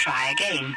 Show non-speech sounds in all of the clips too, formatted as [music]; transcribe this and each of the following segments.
try again.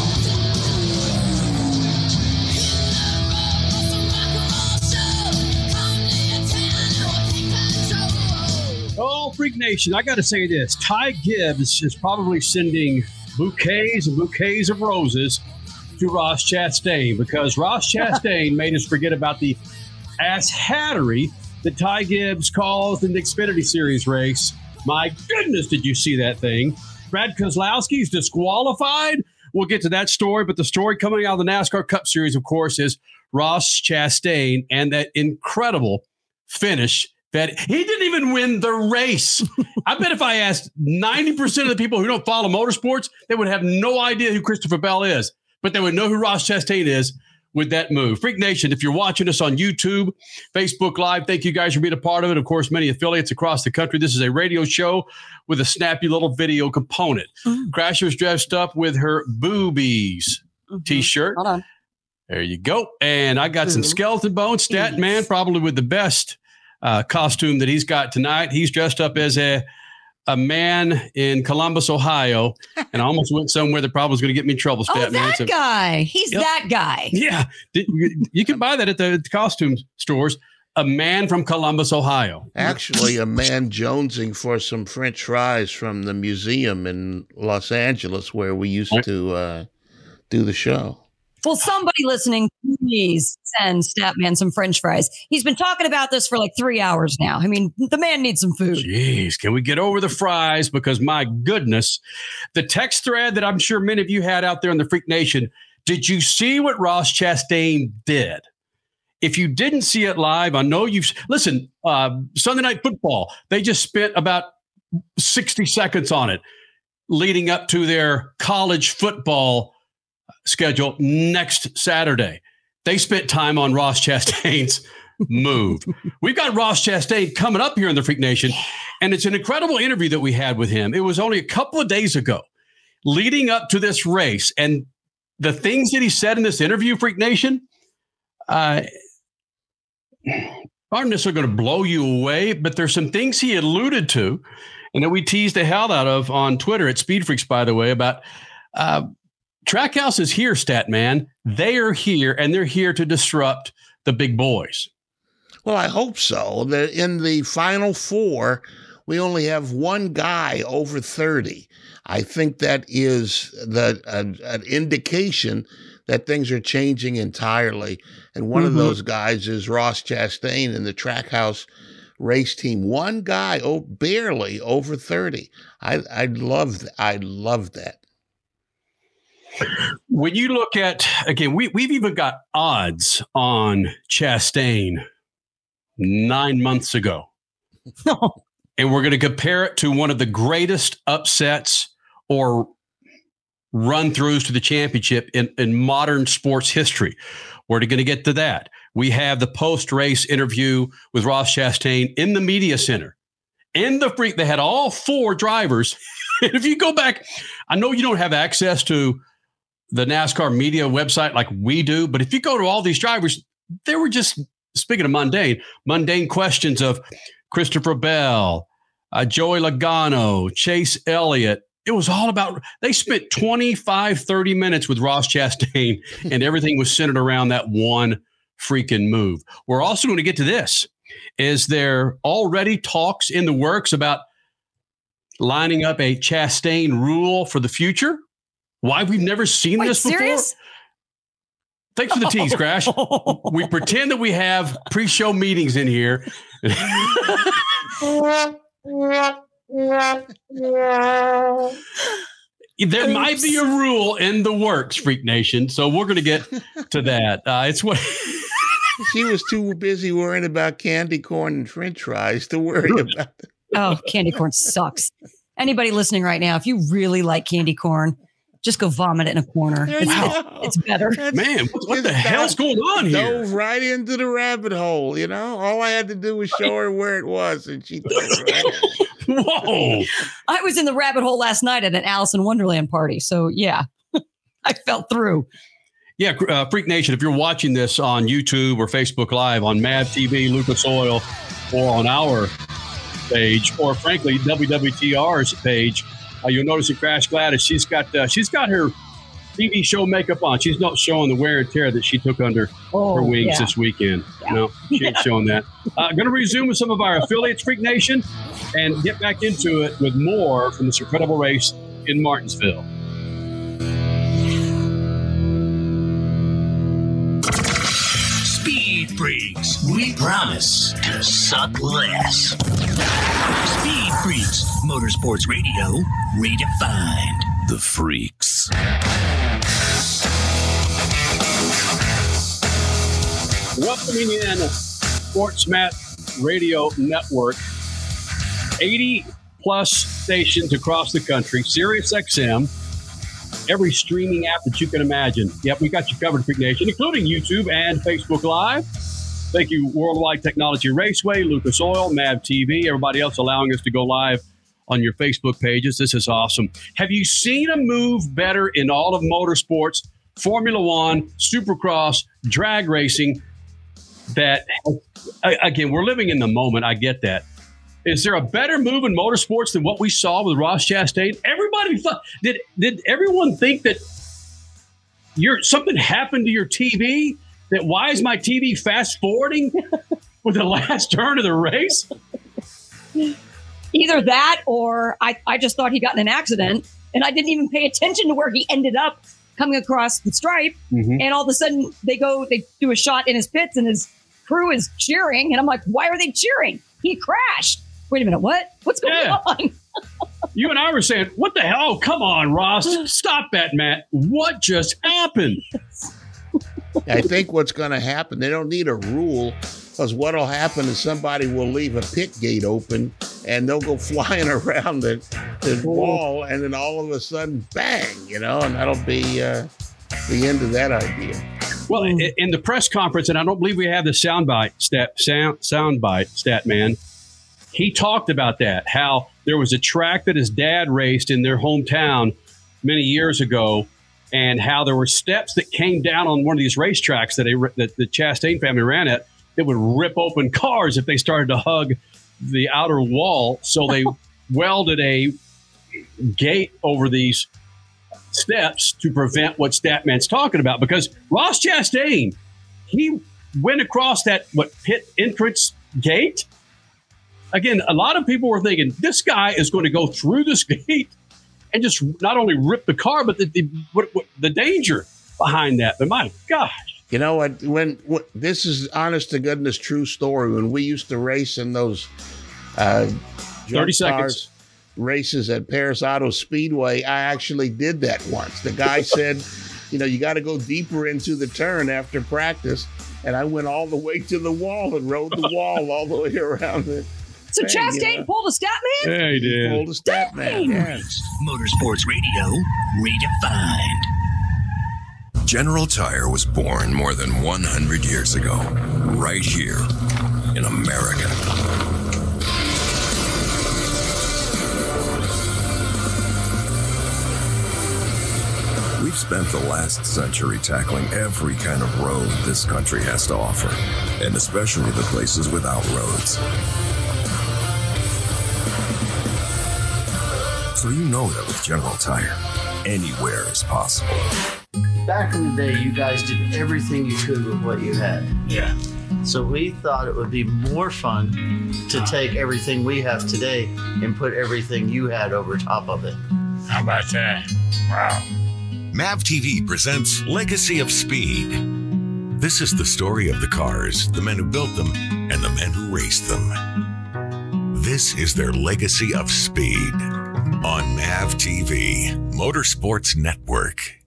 Freak Nation, I got to say this. Ty Gibbs is probably sending bouquets and bouquets of roses to Ross Chastain because Ross [laughs] Chastain made us forget about the ass hattery that Ty Gibbs caused in the Xfinity Series race. My goodness, did you see that thing? Brad Keselowski's disqualified. We'll get to that story, but the story coming out of the NASCAR Cup Series, of course, is Ross Chastain and that incredible finish that he didn't even win the race. [laughs] I bet if I asked 90% of the people who don't follow motorsports, they would have no idea who Christopher Bell is, but they would know who Ross Chastain is with that move. Freak Nation, if you're watching us on YouTube, Facebook Live, thank you guys for being a part of it. Of course, many affiliates across the country. This is a radio show with a snappy little video component. Mm-hmm. Crasher's dressed up with her boobies mm-hmm. t-shirt. Hold on. There you go. And I got some skeleton bones. Stat man, probably with the best uh, costume that he's got tonight. He's dressed up as a a man in Columbus, Ohio, and I almost went somewhere that probably was going to get me in trouble. Oh, Stat man. that So- guy. He's Yep. that guy. Yeah, you you can buy that at the costume stores. A man from Columbus, Ohio. Actually, a man jonesing for some French fries from the museum in Los Angeles where we used to uh, do the show. Well, somebody listening, please send Statman some French fries. He's been talking about this for like three hours now. I mean, the man needs some food. Jeez, can we get over the fries? Because my goodness, the text thread that I'm sure many of you had out there in the Freak Nation. Did you see what Ross Chastain did? If you didn't see it live, I know you've listen. Uh, Sunday Night Football. They just spent about 60 seconds on it, leading up to their college football schedule next Saturday. They spent time on Ross Chastain's move. We've got Ross Chastain coming up here in the Freak Nation, and it's an incredible interview that we had with him. It was only a couple of days ago, leading up to this race, and the things that he said in this interview, Freak Nation, uh, aren't necessarily going to blow you away, but there's some things he alluded to, and that we teased the hell out of on Twitter at Speed Freaks, by the way, about. Uh, Trackhouse is here, Statman. They are here, and they're here to disrupt the big boys. Well, I hope so. In the final four, we only have one guy over 30. I think that is the an, an indication that things are changing entirely. And one of Mhm. those guys is Ross Chastain in the Trackhouse race team. One guy, oh, barely over 30. I I love I love that. When you look at again, we we've even got odds on Chastain nine months ago, [laughs] and we're going to compare it to one of the greatest upsets or run throughs to the championship in, in modern sports history. We're going to get to that. We have the post race interview with Ross Chastain in the media center. In the freak, they had all four drivers. And [laughs] if you go back, I know you don't have access to the NASCAR media website like we do, but if you go to all these drivers, they were just speaking of mundane, mundane questions of Christopher Bell, uh, Joey Logano, Chase Elliott. It was all about, they spent 25, 30 minutes with Ross Chastain, [laughs] and everything was centered around that one freaking move. We're also going to get to this. Is there already talks in the works about lining up a Chastain rule for the future? Why we've never seen Wait, this before? serious? Thanks for the tease, Crash. [laughs] we pretend that we have pre-show meetings in here. there might be a rule in the works, Freak Nation. So we're going to get to [laughs] that. Uh, it's what she was too busy worrying about candy corn and French fries to worry about. Oh, candy corn sucks. Anybody listening right now, if you really like candy corn, just go vomit it in a corner. It's, Wow. it's, it's better. [laughs] Man, what, what the Just hell's going on here? Dove right into the rabbit hole. You know, all I had to do was show her where it was, and she. dove right in. [laughs] Whoa. I was in the rabbit hole last night at an Alice in Wonderland party. So yeah, [laughs] I fell through. Yeah, uh, Freak Nation, if you're watching this on YouTube or Facebook Live on Mav TV, Lucas Oil, or on our page, or frankly WWTR's page, uh, you'll notice that Crash Gladys, she's got uh, she's got her TV show makeup on. She's not showing the wear and tear that she took under Oh, her wings yeah. this weekend. No, she ain't showing that. Uh, going to resume with some of our affiliates, Freak Nation, and get back into it with more from this incredible race in Martinsville. Freaks. We promise to suck less. Speed Freaks. Motorsports Radio redefined. The Freaks. Welcoming in SportsMap Radio Network, 80 plus stations across the country, Sirius XM, every streaming app that you can imagine. Yep, we got you covered, Freak Nation, including YouTube and Facebook Live. Thank you, Worldwide Technology Raceway, Lucas Oil, Mav TV, everybody else allowing us to go live on your Facebook pages. This is awesome. Have you seen a move better in all of motorsports, Formula One, Supercross, drag racing? That again, we're living in the moment. I get that. Is there a better move in motorsports than what we saw with Ross Chastain? Everybody thought did did everyone think that your something happened to your TV? That why is my TV fast forwarding [laughs] with the last turn of the race? Either that or I, I just thought he got in an accident and I didn't even pay attention to where he ended up coming across the stripe. Mhm. And all of a sudden they go, they do a shot in his pits and his crew is cheering. And I'm like, why are they cheering? He crashed. Wait a minute, what? What's going Yeah. on? [laughs] You and I were saying, "What the hell? Oh, come on, Ross, [gasps] stop that, Matt! What just happened?" I think what's going to happen, they don't need a rule because what will happen is somebody will leave a pit gate open and they'll go [laughs] flying around the, the wall and then all of a sudden, bang, you know, and that'll be uh, the end of that idea. Well, in the press conference, and I don't believe we have the soundbite stat sound soundbite stat man. He talked about that how there was a track that his dad raced in their hometown many years ago, and how there were steps that came down on one of these racetracks that, they, that the Chastain family ran at that would rip open cars if they started to hug the outer wall. So they [laughs] welded a gate over these steps to prevent what Statman's talking about because Ross Chastain, he went across that what pit entrance gate. Again, a lot of people were thinking this guy is going to go through this [laughs] gate and just not only rip the car, but the the, what, what, the danger behind that. But my gosh, You know what? When what, this is honest to goodness true story. When we used to race in those uh, 30 seconds. cars races at Paris Auto Speedway, I actually did that once. The guy [laughs] said, "You know, you got to go deeper into the turn after practice," and I went all the way to the wall and rode the [laughs] wall all the way around it. So Dang, Chastain yeah. pulled a stat man? yeah, he Pulled a stat man. Yes. Motorsports Radio redefined. General Tire was born more than 100 years ago, right here in America. We've spent the last century tackling every kind of road this country has to offer, and especially the places without roads. So you know that with General Tire, anywhere is possible. back in the day, you guys did everything you could with what you had. Yeah. So we thought it would be more fun to take everything we have today and put everything you had over top of it. How about that? Wow. MAV TV presents Legacy of Speed. This is the story of the cars, the men who built them, and the men who raced them. This is their legacy of speed on MAV TV, Motorsports Network.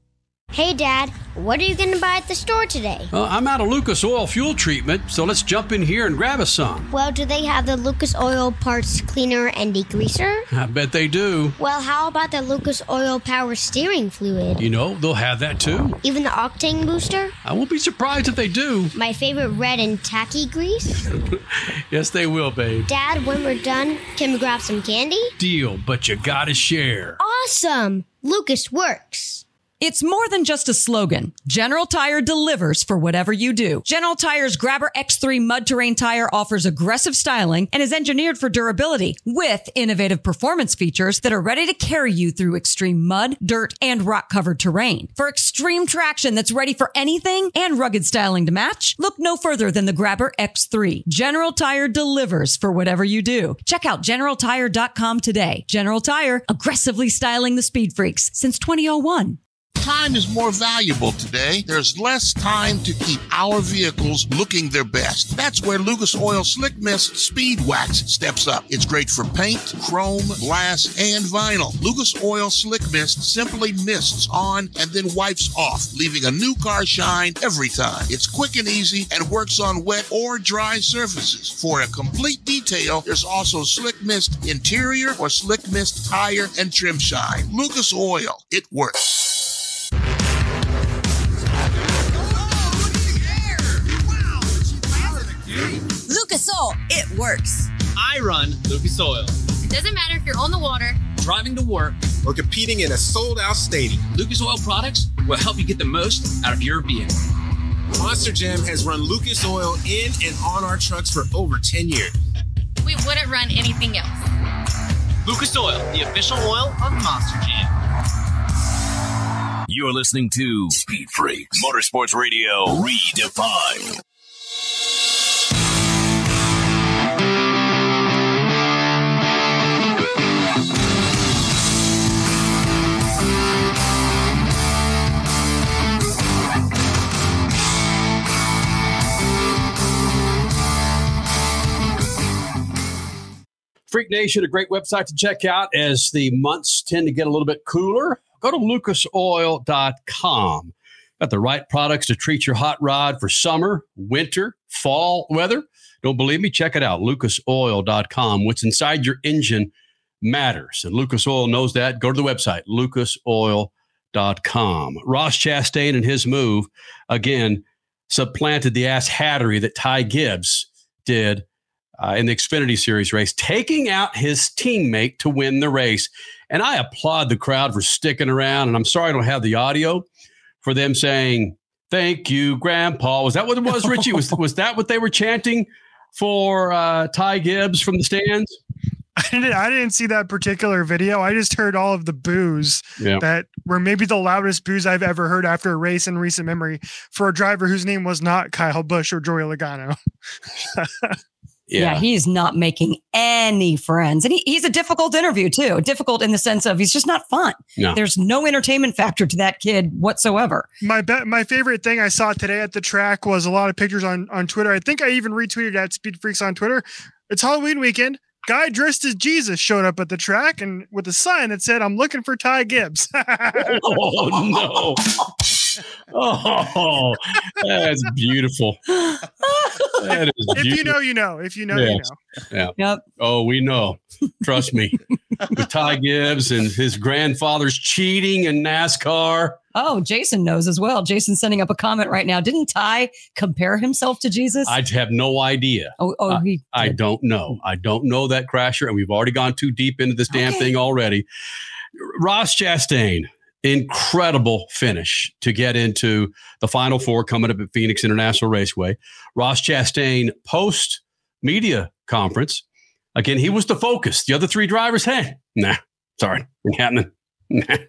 Hey, Dad, what are you going to buy at the store today? Uh, I'm out of Lucas Oil fuel treatment, so let's jump in here and grab us some. Well, do they have the Lucas Oil parts cleaner and degreaser? I bet they do. Well, how about the Lucas Oil power steering fluid? You know, they'll have that too. Even the octane booster? I won't be surprised if they do. My favorite red and tacky grease? [laughs] yes, they will, babe. Dad, when we're done, can we grab some candy? Deal, but you gotta share. Awesome! Lucas works. It's more than just a slogan. General Tire delivers for whatever you do. General Tire's Grabber X3 mud terrain tire offers aggressive styling and is engineered for durability with innovative performance features that are ready to carry you through extreme mud, dirt, and rock covered terrain. For extreme traction that's ready for anything and rugged styling to match, look no further than the Grabber X3. General Tire delivers for whatever you do. Check out generaltire.com today. General Tire, aggressively styling the speed freaks since 2001. Time is more valuable today. There's less time to keep our vehicles looking their best. That's where Lucas Oil Slick Mist Speed Wax steps up. It's great for paint, chrome, glass, and vinyl. Lucas Oil Slick Mist simply mists on and then wipes off, leaving a new car shine every time. It's quick and easy and works on wet or dry surfaces. For a complete detail, there's also Slick Mist Interior or Slick Mist Tire and Trim Shine. Lucas Oil, it works. Lucas Oil, it works. I run Lucas Oil. It doesn't matter if you're on the water, driving to work, or competing in a sold out stadium. Lucas Oil products will help you get the most out of your vehicle. Monster Jam has run Lucas Oil in and on our trucks for over 10 years. We wouldn't run anything else. Lucas Oil, the official oil of Monster Jam. You're listening to Speed Freaks Motorsports Radio Redefined. Freak Nation, a great website to check out as the months tend to get a little bit cooler. Go to lucasoil.com. Got the right products to treat your hot rod for summer, winter, fall weather. Don't believe me? Check it out. lucasoil.com. What's inside your engine matters. And Lucas Oil knows that. Go to the website, lucasoil.com. Ross Chastain and his move, again, supplanted the ass hattery that Ty Gibbs did uh, in the Xfinity Series race, taking out his teammate to win the race. And I applaud the crowd for sticking around. And I'm sorry I don't have the audio for them saying, Thank you, Grandpa. Was that what it was, [laughs] Richie? was, was that what they were chanting for uh, Ty Gibbs from the stands? [laughs] I didn't, I didn't see that particular video. I just heard all of the boos Yeah. that were maybe the loudest boos I've ever heard after a race in recent memory for a driver whose name was not Kyle Busch or Joey Logano. [laughs] Yeah. he's not making any friends. And he, he's a difficult interview, too. Difficult in the sense of he's just not fun. No. There's no entertainment factor to that kid whatsoever. My be- my favorite thing I saw today at the track was a lot of pictures on on Twitter. I think I even retweeted at Speed Freaks on Twitter. It's Halloween weekend. Guy dressed as Jesus showed up at the track and with a sign that said, "I'm looking for Ty Gibbs." [laughs] oh no! [laughs] Oh, that's beautiful. That is if you know, you know. If you know, you know. Yeah. Oh, we know. Trust me. [laughs] With Ty Gibbs and his grandfather's cheating in NASCAR. Oh, Jason knows as well. Jason's sending up a comment right now. Didn't Ty compare himself to Jesus? I have no idea. oh, oh, he I don't know. I don't know that crasher, and we've already gone too deep into this damn thing already. Ross Chastain, incredible finish to get into the final four coming up at Phoenix International Raceway. Ross Chastain post media conference. Again, he was the focus. The other three drivers, hey, nah, sorry, ain't happening. Nah. [laughs]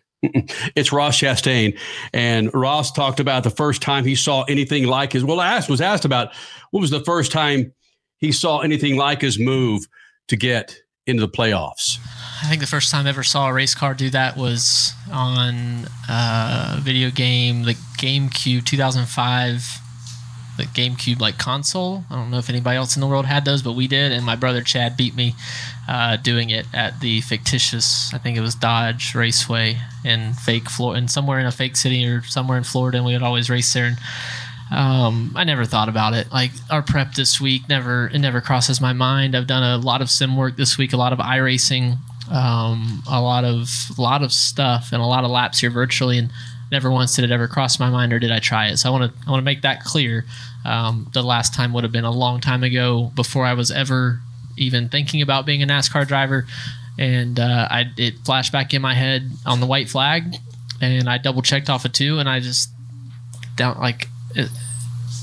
It's Ross Chastain, and Ross talked about the first time he saw anything like his. Well, asked was asked about what was the first time he saw anything like his move to get into the playoffs. I think the first time I ever saw a race car do that was on a video game, the GameCube 2005 the GameCube like console. I don't know if anybody else in the world had those, but we did, and my brother Chad beat me uh, doing it at the fictitious. I think it was Dodge Raceway in fake Florida, and somewhere in a fake city or somewhere in Florida, and we would always race there. And um, I never thought about it. Like our prep this week, never it never crosses my mind. I've done a lot of sim work this week, a lot of iRacing, um, a lot of a lot of stuff, and a lot of laps here virtually, and never once did it ever cross my mind or did I try it. So I want to I want to make that clear. Um, the last time would have been a long time ago before I was ever even thinking about being a NASCAR driver, and uh, I it flashed back in my head on the white flag, and I double checked off of two, and I just down like it,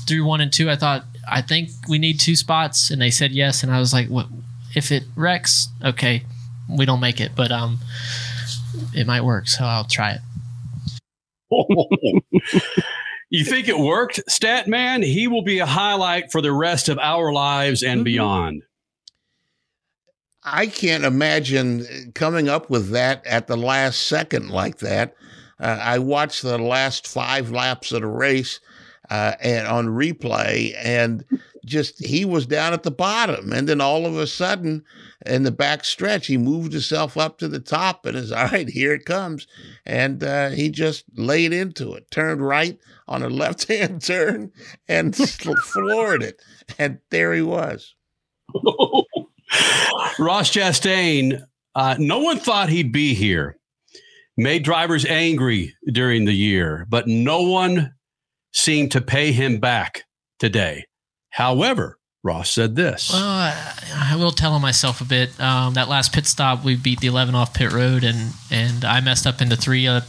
through one and two. I thought I think we need two spots, and they said yes, and I was like, what if it wrecks? Okay, we don't make it, but um, it might work, so I'll try it. [laughs] you think it worked, Stat Man? He will be a highlight for the rest of our lives and mm-hmm. beyond. I can't imagine coming up with that at the last second like that. Uh, I watched the last five laps of the race uh, and on replay, and just he was down at the bottom, and then all of a sudden, in the back stretch, he moved himself up to the top, and is [laughs] all right. Here it comes, and uh, he just laid into it, turned right on a left hand [laughs] turn, and [laughs] floored it, and there he was. Ross Chastain, uh, no one thought he'd be here. Made drivers angry during the year, but no one seemed to pay him back today. However, Ross said this. Well, I, I will tell on myself a bit. Um, that last pit stop, we beat the 11 off pit road, and and I messed up into three, uh,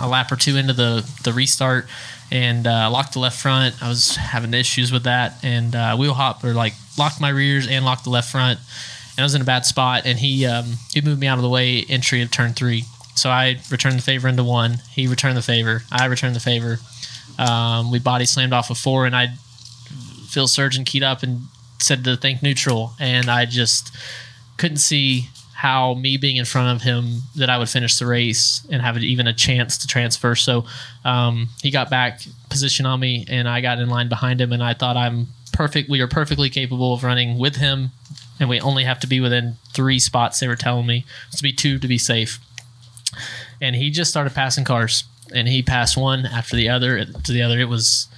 a lap or two into the the restart, and uh, locked the left front. I was having issues with that, and uh, wheel hop or like locked my rears and locked the left front, and I was in a bad spot. And he um, he moved me out of the way entry of turn three, so I returned the favor into one. He returned the favor. I returned the favor. Um, we body slammed off of four, and I Phil Surgen keyed up and said to think neutral, and I just couldn't see how me being in front of him that I would finish the race and have even a chance to transfer. So um, he got back position on me, and I got in line behind him, and I thought I'm perfect. We are perfectly capable of running with him, and we only have to be within three spots. They were telling me to be two to be safe, and he just started passing cars and he passed one after the other to the other. It was,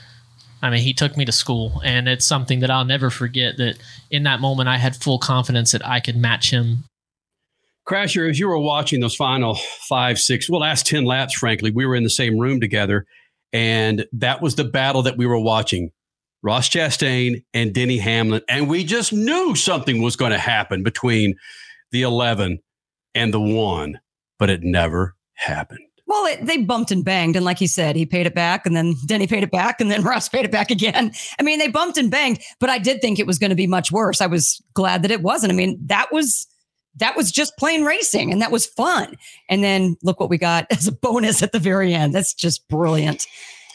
I mean, he took me to school, and it's something that I'll never forget. That in that moment, I had full confidence that I could match him. Crasher, as you were watching those final five, six, well, last 10 laps, frankly, we were in the same room together. And that was the battle that we were watching Ross Chastain and Denny Hamlin. And we just knew something was going to happen between the 11 and the one, but it never happened. Well, it, they bumped and banged. And like he said, he paid it back and then [laughs] Denny paid it back and then [laughs] Ross paid it back again. I mean, they bumped and banged, but I did think it was going to be much worse. I was glad that it wasn't. I mean, that was that was just plain racing and that was fun. And then look what we got [laughs] as a bonus at the very end. That's just brilliant.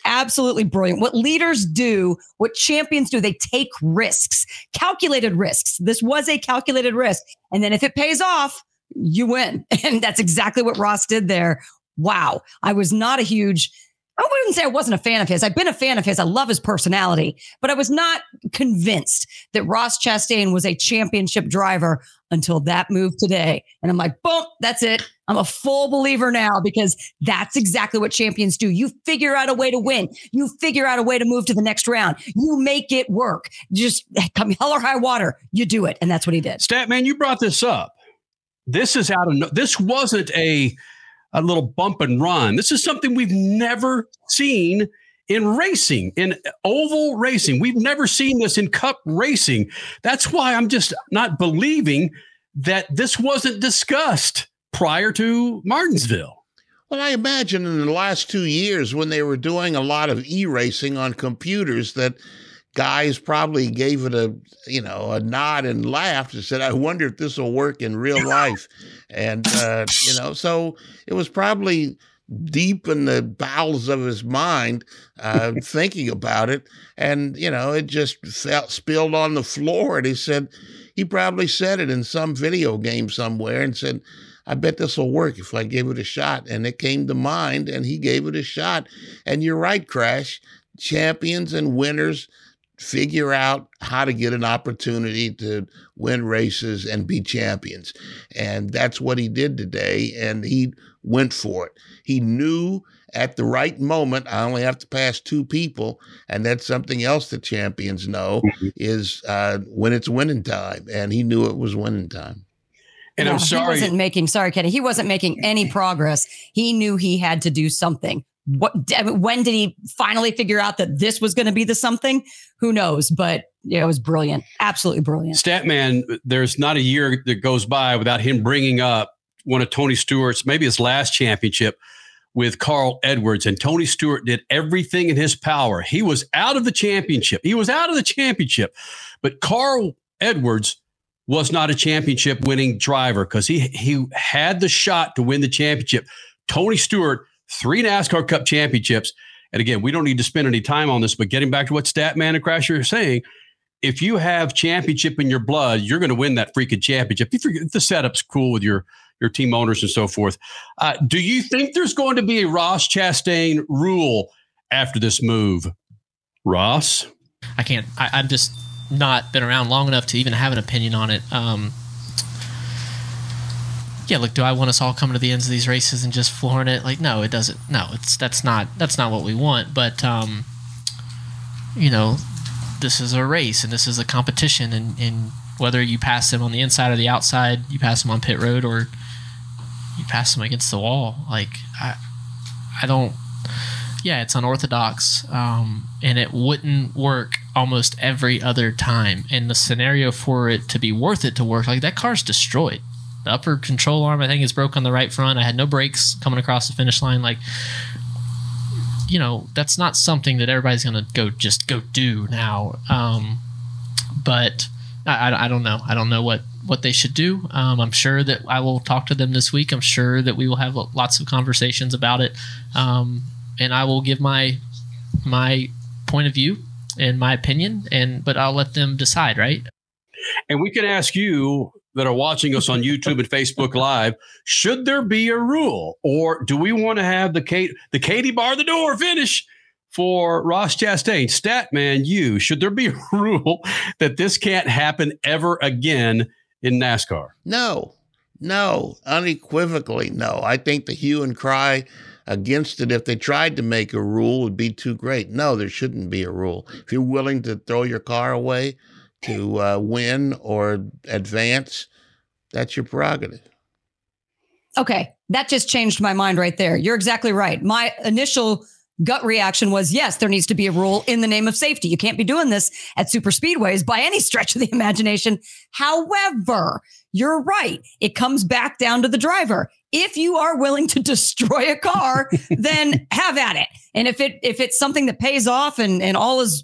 Absolutely brilliant. What leaders do, what champions do, they take risks, calculated risks. This was a calculated risk. And then if it pays off, you win. And that's exactly what Ross did there wow, I was not a huge, I wouldn't say I wasn't a fan of his. I've been a fan of his. I love his personality, but I was not convinced that Ross Chastain was a championship driver until that move today. And I'm like, boom, that's it. I'm a full believer now because that's exactly what champions do. You figure out a way to win. You figure out a way to move to the next round. You make it work. Just [laughs] come hell or high water, you do it. And that's what he did. Statman, you brought this up. This is out of no, this wasn't a a little bump and run. This is something we've never seen in racing, in oval racing. We've never seen this in cup racing. That's why I'm just not believing that this wasn't discussed prior to Martinsville. Well, I imagine in the last two years when they were doing a lot of e racing on computers that guys probably gave it a you know a nod and laughed and said i wonder if this will work in real [laughs] life and uh, you know so it was probably deep in the bowels of his mind uh, [laughs] thinking about it and you know it just felt spilled on the floor and he said he probably said it in some video game somewhere and said I bet this will work if I give it a shot. And it came to mind, and he gave it a shot. And you're right, Crash. Champions and winners figure out how to get an opportunity to win races and be champions. And that's what he did today. And he went for it. He knew at the right moment, I only have to pass two people. And that's something else the champions know Mm-hmm. is uh, when it's winning time. And he knew it was winning time. And I'm sorry. He sorry. wasn't making. Sorry, Kenny. He wasn't making any [laughs] progress. He knew he had to do something. What? When did he finally figure out that this was going to be the something? Who knows? But yeah, it was brilliant. Absolutely brilliant. Statman, there's not a year that goes by without him bringing up one of Tony Stewart's, maybe his last championship with Carl Edwards. And Tony Stewart did everything in his power. He was out of the championship. He was out of the championship. But Carl Edwards was not a championship winning driver because he he had the shot to win the championship. Tony Stewart, three NASCAR Cup championships. And again, we don't need to spend any time on this, but getting back to what Statman and Crasher are saying, if you have championship in your blood, you're going to win that freaking championship. If, the setup's cool with your your team owners and so forth, uh, do you think there's going to be a Ross Chastain rule after this move, Ross? I can't. I, I'm just not been around long enough to even have an opinion on it. Um, yeah, look, do I want us all coming to the ends of these races and just flooring it? Like, no, it doesn't. No, it's that's not that's not what we want. But um, you know, this is a race and this is a competition, and, and whether you pass them on the inside or the outside, you pass them on pit road or you pass them against the wall. Like, I I don't yeah, it's unorthodox, um, and it wouldn't work almost every other time. And the scenario for it to be worth it to work, like that car's destroyed. The upper control arm, I think, is broke on the right front. I had no brakes coming across the finish line. Like, you know, that's not something that everybody's gonna go just go do now. Um, but I, I, don't know. I don't know what what they should do. Um, I'm sure that I will talk to them this week. I'm sure that we will have lots of conversations about it. Um, and I will give my my point of view and my opinion, and but I'll let them decide, right? And we can ask you that are watching us on YouTube and Facebook Live: Should there be a rule, or do we want to have the Kate the Katie bar the door finish for Ross Chastain? Statman, you should there be a [laughs] rule that this can't happen ever again in NASCAR? No, no, unequivocally, no. I think the hue and cry against it, if they tried to make a rule, would be too great. No, there shouldn't be a rule. If you're willing to throw your car away to uh, win or advance, that's your prerogative. Okay, that just changed my mind right there. You're exactly right. My initial gut reaction was yes, there needs to be a rule in the name of safety. You can't be doing this at super speedways by any stretch of the [laughs] imagination. However, you're right. It comes back down to the driver. If you are willing to [laughs] destroy a car, then have at it. And if it if it's something that pays off and and all is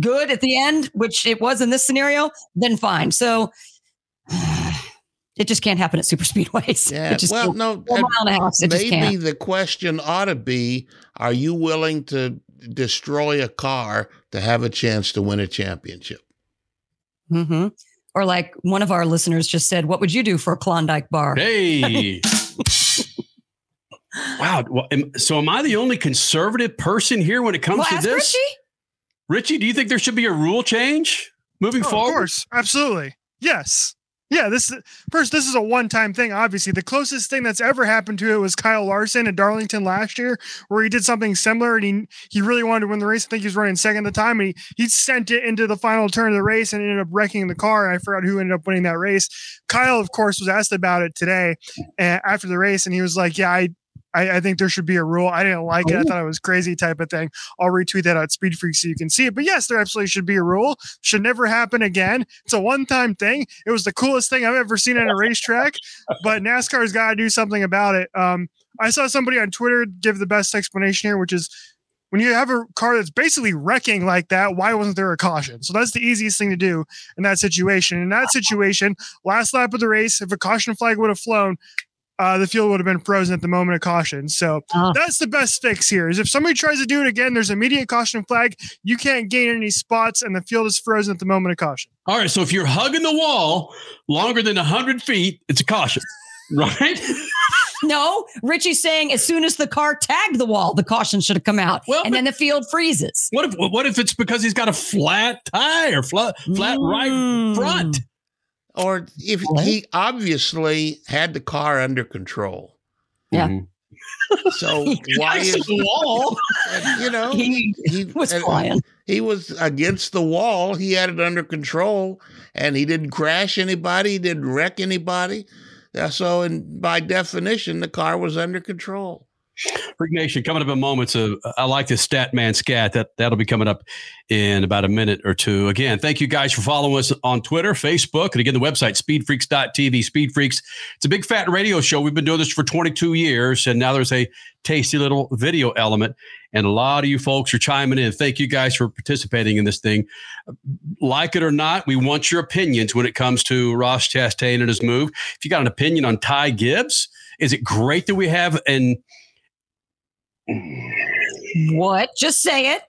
good at the end, which it was in this scenario, then fine. So [sighs] it just can't happen at super [laughs] speedways. Yeah, just well, no, Four mile and a half. It just maybe can't. the question ought to be: Are you willing to destroy a car to have a chance to win a championship? hmm Or like one of our listeners just said, "What would you do for a Klondike bar?" Hey. [laughs] wow. Well, am- so am I the only conservative person here when it comes Well, to ask this? Richie. Richie, do you think there should be a rule change moving Oh, forward? Of course, absolutely. Yes. Yeah, this is first, this is a one-time thing, obviously. The closest thing that's ever happened to it was Kyle Larson at Darlington last year, where he did something similar and he he really wanted to win the race. I think he was running second at the time, and he, he sent it into the final turn of the race and ended up wrecking the car. I forgot who ended up winning that race. Kyle, of course, was asked about it today uh, after the race, and he was like, Yeah, I I, I think there should be a rule. I didn't like it. I thought it was crazy type of thing. I'll retweet that at Speed Freak so you can see it. But yes, there absolutely should be a rule. Should never happen again. It's a one time thing. It was the coolest thing I've ever seen at a racetrack. But NASCAR's got to do something about it. Um, I saw somebody on Twitter give the best explanation here, which is when you have a car that's basically wrecking like that, why wasn't there a caution? So that's the easiest thing to do in that situation. In that situation, last lap of the race, if a caution flag would have flown, uh, the field would have been frozen at the moment of caution. So that's the best fix here. Is if somebody tries to do it again, there's immediate caution flag. You can't gain any spots, and the field is frozen at the moment of caution. All right. So if you're hugging the wall longer than 100 feet, it's a caution, [laughs] right? no, Richie's saying as soon as the car tagged the wall, the caution should have come out, well, and then the field freezes. What if what if it's because he's got a flat tire, flat flat mm. right front? Or if what? he obviously had the car under control. Yeah. Mm-hmm. So [laughs] why is the wall? you know, he, he was flying. He was against the wall. He had it under control, and he didn't crash anybody. He didn't wreck anybody. So, and by definition, the car was under control. Freak Nation coming up in moments. Of, I like this stat man scat. That that'll be coming up in about a minute or two. Again, thank you guys for following us on Twitter, Facebook, and again the website speedfreaks.tv. Speed Freaks. It's a big fat radio show. We've been doing this for 22 years, and now there's a tasty little video element. And a lot of you folks are chiming in. Thank you guys for participating in this thing. Like it or not, we want your opinions when it comes to Ross Chastain and his move. If you got an opinion on Ty Gibbs, is it great that we have an what? Just say it.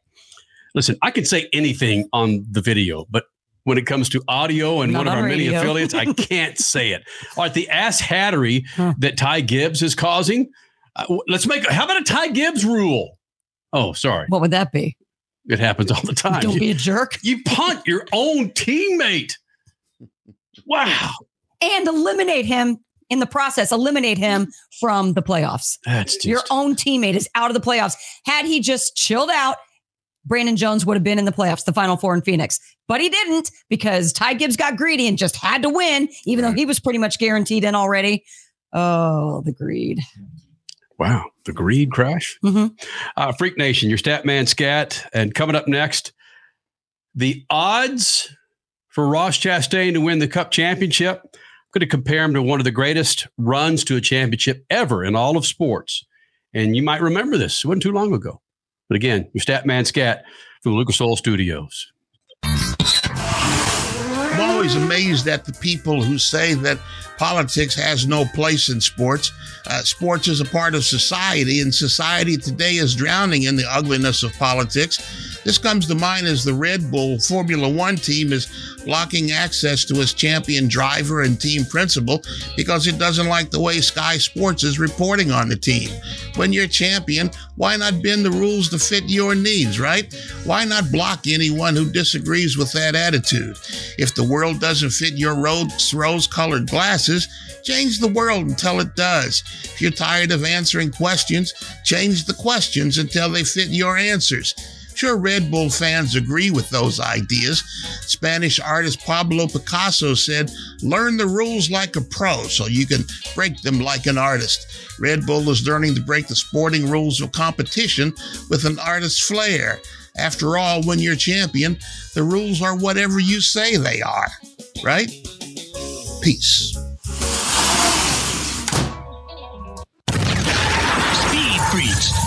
Listen, I can say anything on the video, but when it comes to audio and Not one of our radio. many affiliates, I [laughs] can't say it. All right, the ass hattery huh. that Ty Gibbs is causing. Uh, let's make. How about a Ty Gibbs rule? Oh, sorry. What would that be? It happens all the time. Don't you, be a jerk. You punt your own teammate. [laughs] Wow. And eliminate him in the process, eliminate him from the playoffs. That's just... Your own teammate is out of the playoffs. Had he just chilled out, Brandon Jones would have been in the playoffs, the final four in Phoenix. But he didn't because Ty Gibbs got greedy and just had to win, even right. though he was pretty much guaranteed in already. Oh, the greed. Wow, the greed crash. Mm-hmm. Uh, Freak Nation, your stat man scat. And coming up next, the odds for Ross Chastain to win the Cup championship going to compare him to one of the greatest runs to a championship ever in all of sports. And you might remember this. It wasn't too long ago. But again, your Statman Scat from Lucas Oil Studios. I'm always amazed at the people who say that politics has no place in sports. Uh, sports is a part of society, and society today is drowning in the ugliness of politics. This comes to mind as the Red Bull Formula One team is blocking access to its champion driver and team principal because it doesn't like the way Sky Sports is reporting on the team. When you're champion, why not bend the rules to fit your needs, right? Why not block anyone who disagrees with that attitude? If the world doesn't fit your rose colored glasses, change the world until it does. If you're tired of answering questions, change the questions until they fit your answers. Sure, Red Bull fans agree with those ideas. Spanish artist Pablo Picasso said, Learn the rules like a pro so you can break them like an artist. Red Bull is learning to break the sporting rules of competition with an artist's flair. After all, when you're champion, the rules are whatever you say they are, right? Peace.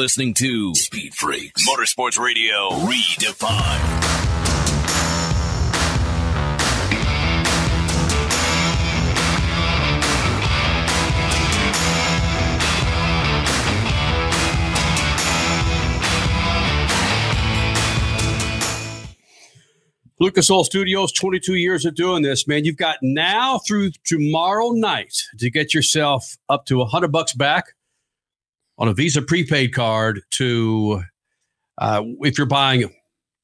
Listening to Speed Freaks Motorsports Radio Redefined. Lucas Oil Studios, 22 years of doing this, man. You've got now through tomorrow night to get yourself up to 100 bucks back on a Visa prepaid card to uh, if you're buying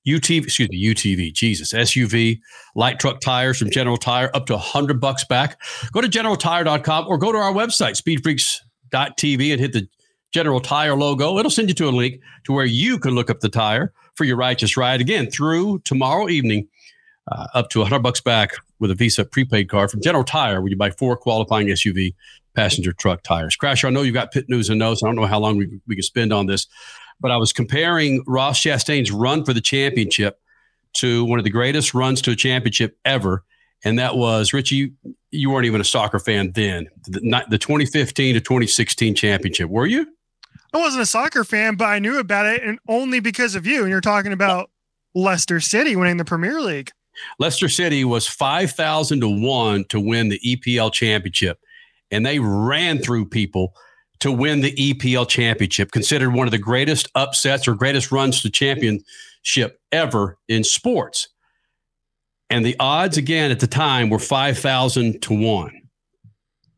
UTV, excuse me, UTV, Jesus, SUV, light truck tires from General Tire, up to 100 bucks back. Go to generaltire.com or go to our website, speedfreaks.tv, and hit the General Tire logo. It'll send you to a link to where you can look up the tire for your righteous ride. Again, through tomorrow evening, uh, up to 100 bucks back with a Visa prepaid card from General Tire, when you buy four qualifying SUV passenger truck tires. Crasher, I know you've got pit news and notes. I don't know how long we, we can spend on this, but I was comparing Ross Chastain's run for the championship to one of the greatest runs to a championship ever. and that was Richie. You weren't even a soccer fan then. The, not- the 2015 to 2016 championship, were you? I wasn't a soccer fan, but I knew about it, and only because of you. And you're talking about Leicester City winning the Premier League. Leicester City was 5,000 to 1 to win the EPL championship. And they ran through people to win the EPL championship, considered one of the greatest upsets or greatest runs to championship ever in sports. And the odds, again, at the time were 5,000 to 1.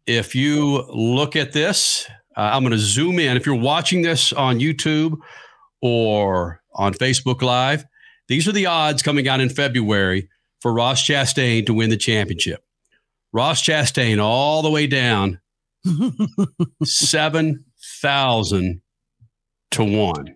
If you look at this, uh, I'm going to zoom in. If you're watching this on YouTube or on Facebook Live, these are the odds coming out in February for Ross Chastain to win the championship. Ross Chastain all the way down [laughs] 7,000 to 1 to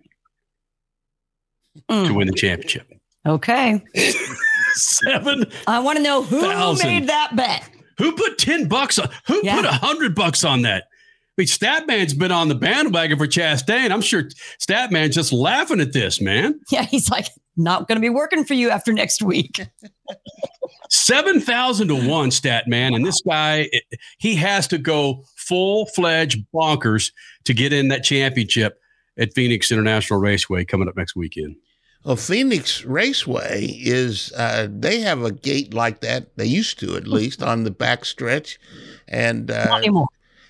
mm. win the championship. Okay. [laughs] Seven. I want to know who Thousand. made that bet. Who put 10 bucks on? Who Yeah. put a 100 bucks on that? I mean, Statman's been on the bandwagon for Chastain. I'm sure Statman's just laughing at this, man. Yeah, he's like, not going to be working for you after next week. [laughs] 7,000 to 1 stat man. And this guy, it- he has to go full fledged bonkers to get in that championship at Phoenix International Raceway coming up next weekend. Well, Phoenix Raceway is, uh, they have a gate like that. They used to, at least, on the back stretch. And uh, Not anymore.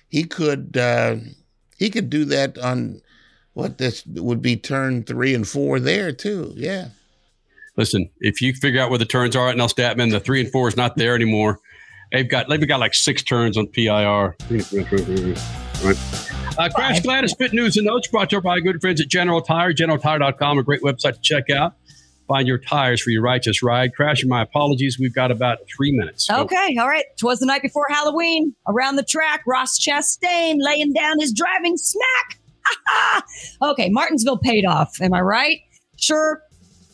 he could, uh, he could do that on what this would be turn three and four there, too. Yeah. Listen, if you figure out where the turns are at Nell Statman, the three and four is not there anymore. They've got they've got like six turns on PIR. Right. Uh, Crash Gladys Fit News and Notes brought to you by our good friends at General Tire. GeneralTire.com, a great website to check out. Find your tires for your righteous ride. Crash, my apologies. We've got about three minutes. So- Okay, all right. Twas the night before Halloween. Around the track, Ross Chastain laying down his driving smack. [laughs] okay, Martinsville paid off. Am I right? Sure.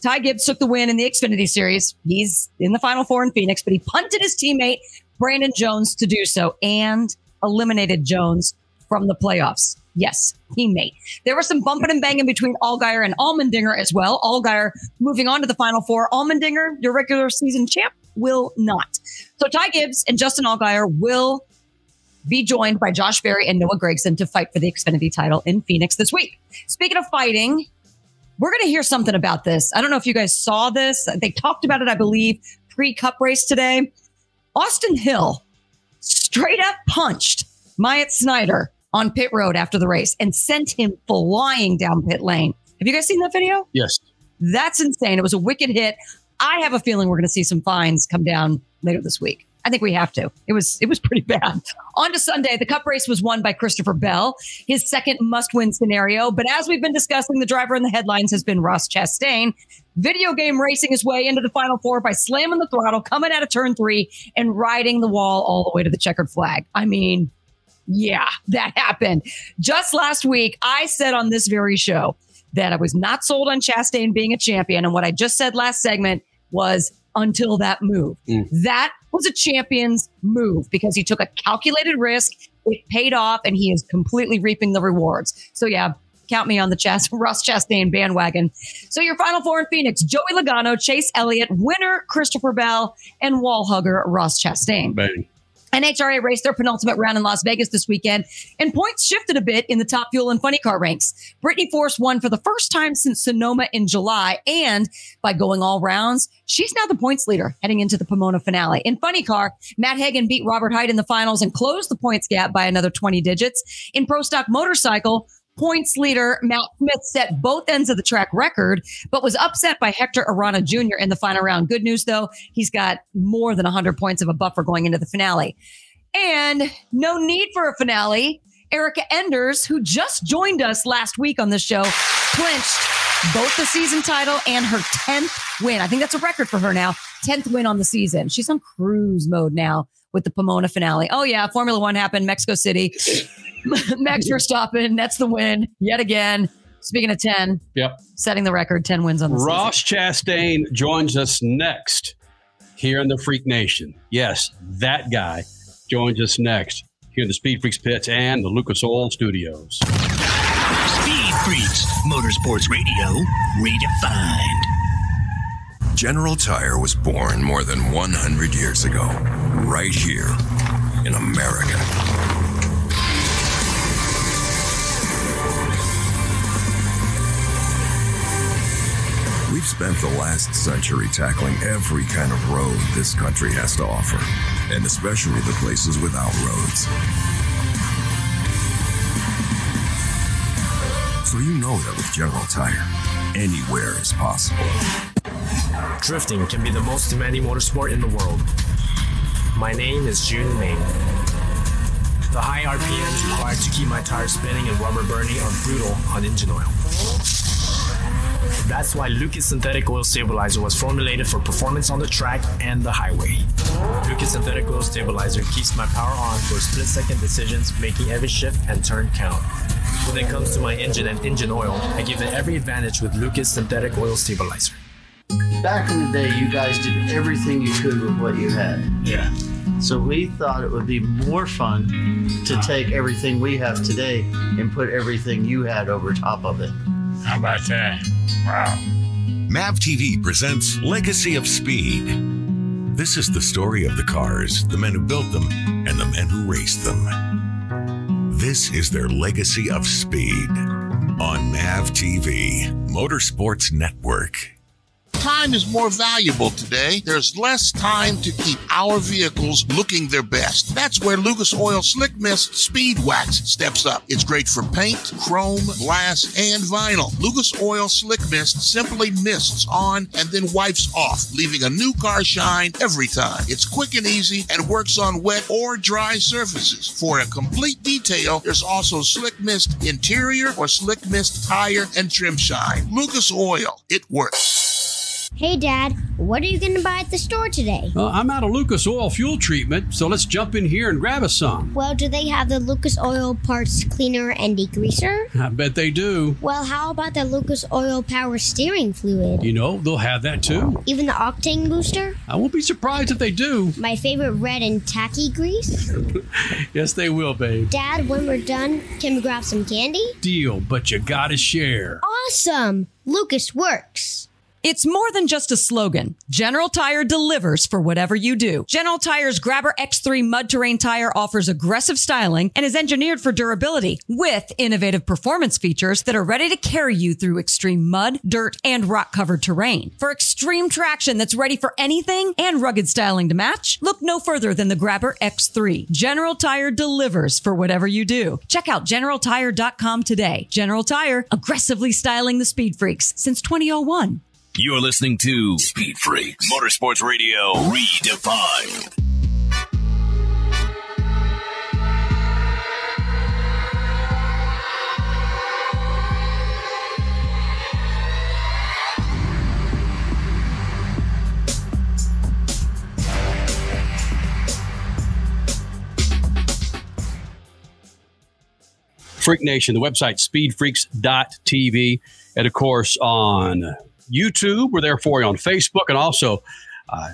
Ty Gibbs took the win in the Xfinity Series. He's in the Final Four in Phoenix, but he punted his teammate Brandon Jones to do so and eliminated Jones from the playoffs. Yes, teammate. There was some bumping and banging between Allgaier and Allmendinger as well. Allgaier moving on to the Final Four. Allmendinger, your regular season champ, will not. So Ty Gibbs and Justin Allgaier will be joined by Josh Berry and Noah Gragson to fight for the Xfinity title in Phoenix this week. Speaking of fighting, we're going to hear something about this. I don't know if you guys saw this. They talked about it, I believe, pre cup race today. Austin Hill straight up punched Myatt Snider on pit road after the race and sent him flying down pit lane. Have you guys seen that video? Yes. That's insane. It was a wicked hit. I have a feeling we're going to see some fines come down later this week. I think we have to. It was it was pretty bad. On to Sunday, the Cup race was won by Christopher Bell, his second must-win scenario. But as we've been discussing, the driver in the headlines has been Ross Chastain. Video game racing his way into the final four by slamming the throttle, coming out of turn three, and riding the wall all the way to the checkered flag. I mean, yeah, that happened. Just last week, I said on this very show that I was not sold on Chastain being a champion. And what I just said last segment was until that move. Mm. That was a champion's move because he took a calculated risk. It paid off and he is completely reaping the rewards. So, yeah, count me on the Chas- [laughs] Ross Chastain bandwagon. So, your final four in Phoenix Joey Logano, Chase Elliott, winner Christopher Bell, and wall hugger Ross Chastain. Bang. NHRA raced their penultimate round in Las Vegas this weekend, and points shifted a bit in the top fuel and funny car ranks. Brittany Force won for the first time since Sonoma in July, and by going all rounds, she's now the points leader heading into the Pomona finale. In funny car, Matt Hagan beat Robert Hight in the finals and closed the points gap by another 20 digits. In pro stock motorcycle, points leader Matt Smith set both ends of the track record, but was upset by Hector Arana Jr. in the final round. Good news, though, he's got more than 100 points of a buffer going into the finale. And no need for a finale. Erica Enders, who just joined us last week on the show, clinched both the season title and her 10th win. I think that's a record for her now. 10th win on the season. She's on cruise mode now with the Pomona finale. Oh, yeah. Formula One happened, Mexico City. [laughs] Max Verstappen, that's the win yet again. Speaking of 10, Yep. setting the record, 10 wins on the season. Ross Chastain joins us next here in the Freak Nation. Yes, that guy joins us next here in the Speed Freaks pits and the Lucas Oil Studios. Speed Freaks, Motorsports Radio, redefined. General Tire was born more than 100 years ago, right here in America. We've spent the last century tackling every kind of road this country has to offer, and especially the places without roads. So you know that with General Tire, anywhere is possible. Drifting can be the most demanding motorsport in the world. My name is Jun Ming. The high RPMs required to keep my tires spinning and rubber burning are brutal on engine oil. That's why Lucas Synthetic Oil Stabilizer was formulated for performance on the track and the highway. Lucas Synthetic Oil Stabilizer keeps my power on for split second decisions, making every shift and turn count. When it comes to my engine and engine oil, I give it every advantage with Lucas Synthetic Oil Stabilizer. Back in the day, you guys did everything you could with what you had. Yeah. So we thought it would be more fun to uh-huh. take everything we have today and put everything you had over top of it. How about that? Wow. MAV TV presents Legacy of Speed. This is the story of the cars, the men who built them, and the men who raced them. This is their legacy of speed on MAV TV, Motorsports Network. Time is more valuable today. There's less time to keep our vehicles looking their best. That's where Lucas Oil Slick Mist Speed Wax steps up. It's great for paint, chrome, glass, and vinyl. Lucas Oil Slick Mist simply mists on and then wipes off, leaving a new car shine every time. It's quick and easy and works on wet or dry surfaces. For a complete detail, there's also Slick Mist Interior or Slick Mist Tire and Trim Shine. Lucas Oil, it works. Hey, Dad, what are you going to buy at the store today? Uh, I'm out of Lucas Oil fuel treatment, so let's jump in here and grab us some. Well, do they have the Lucas Oil Parts Cleaner and Degreaser? I bet they do. Well, how about the Lucas Oil Power Steering Fluid? You know, they'll have that too. Even the Octane Booster? I won't be surprised if they do. My favorite red and tacky grease? [laughs] yes, they will, babe. Dad, when we're done, can we grab some candy? Deal, but you gotta share. Awesome! Lucas works. It's more than just a slogan. General Tire delivers for whatever you do. General Tire's Grabber X3 mud terrain tire offers aggressive styling and is engineered for durability with innovative performance features that are ready to carry you through extreme mud, dirt, and rock covered terrain. For extreme traction that's ready for anything and rugged styling to match, look no further than the Grabber X3. General Tire delivers for whatever you do. Check out generaltire.com today. General Tire, aggressively styling the speed freaks since 2001. You're listening to Speed Freaks Motorsports Radio Redefined. Freak Nation, the website speedfreaks.tv, and of course on YouTube. We're there for you on Facebook, and also, uh,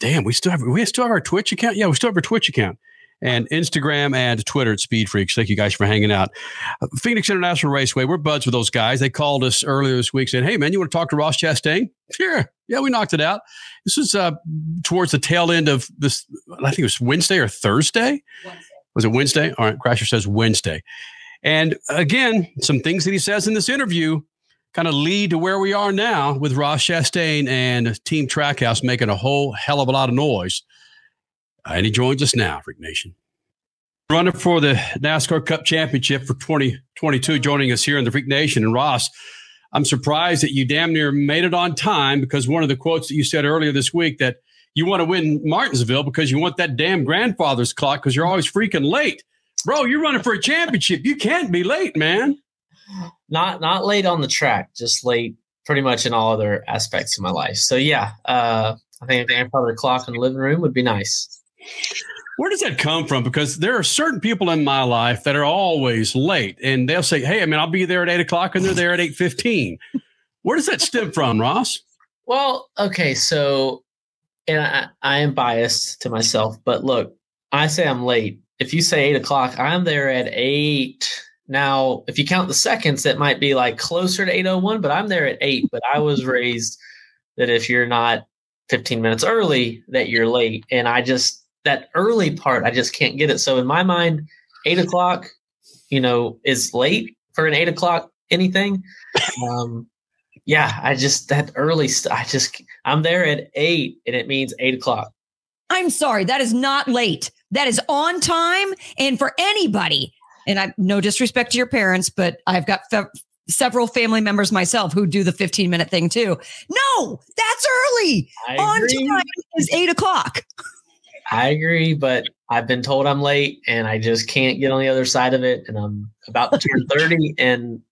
damn, we still have we still have our Twitch account. Yeah, we still have our Twitch account and Instagram and Twitter at Speed Freaks. Thank you guys for hanging out. Phoenix International Raceway, we're buds with those guys. They called us earlier this week saying, "Hey, man, you want to talk to Ross Chastain?" [laughs] Sure. Yeah, we knocked it out. This was uh, towards the tail end of this. I think it was Wednesday or Thursday. Wednesday. Was it Wednesday? All right, Crasher says Wednesday. And again, some things that he says in this interview kind of lead to where we are now with Ross Chastain and Team Trackhouse making a whole hell of a lot of noise. And he joins us now, Freak Nation. Running for the NASCAR Cup Championship for 2022, joining us here in the Freak Nation. And Ross, I'm surprised that you damn near made it on time because one of the quotes that you said earlier this week that you want to win Martinsville because you want that damn grandfather's clock because you're always freaking late. Bro, you're running for a championship. You can't be late, man. Not not late on the track, just late pretty much in all other aspects of my life. So yeah, uh, I think a grandfather clock in the living room would be nice. Where does that come from? Because there are certain people in my life that are always late, and they'll say, "Hey, I mean, I'll be there at eight o'clock," and they're there at eight fifteen. Where does that stem from, Ross? Well, okay, so and I, I am biased to myself, but look, I say I'm late. If you say eight o'clock, I'm there at eight. Now, if you count the seconds, that might be like closer to 801, but I'm there at eight. But I was raised that if you're not 15 minutes early, that you're late. And I just that early part, I just can't get it. So in my mind, eight o'clock, you know, is late for an eight o'clock anything. Um, yeah, I just that early. St- I just I'm there at eight, and it means eight o'clock. I'm sorry, that is not late. That is on time, and for anybody. And I no disrespect to your parents, but I've got fe- several family members myself who do the 15 minute thing too. No, that's early. I on agree. time is eight o'clock. I agree, but I've been told I'm late, and I just can't get on the other side of it. And I'm about [laughs] to turn 30, and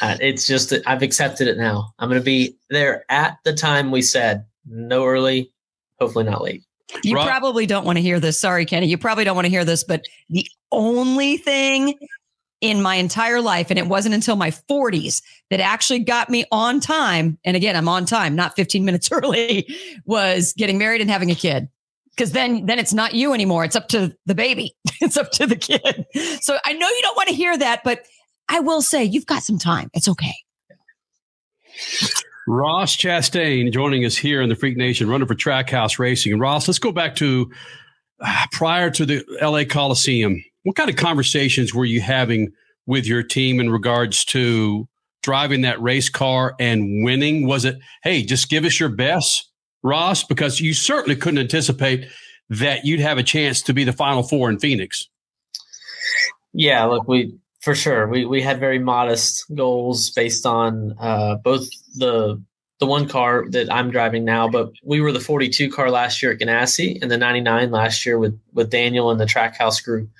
uh, it's just that I've accepted it now. I'm going to be there at the time we said. No early, hopefully not late. You probably don't want to hear this. Sorry, Kenny. You probably don't want to hear this, but the only thing in my entire life, and it wasn't until my 40s that actually got me on time. And again, I'm on time, not 15 [laughs] minutes early, was getting married and having a kid. Because then, then it's not you anymore. It's up to the baby. [laughs] It's up to the kid. So I know you don't want to hear that, but I will say you've got some time. It's okay. Ross Chastain joining us here in the Freak Nation, running for Trackhouse Racing. And Ross, let's go back to uh, prior to the LA Coliseum. What kind of conversations were you having with your team in regards to driving that race car and winning? Was it, hey, just give us your best, Ross? Because you certainly couldn't anticipate that you'd have a chance to be the final four in Phoenix. Yeah, look, we for sure we we had very modest goals based on uh, both the the one car that I'm driving now, but we were the 42 car last year at Ganassi and the 99 last year with with Daniel and the Trackhouse group.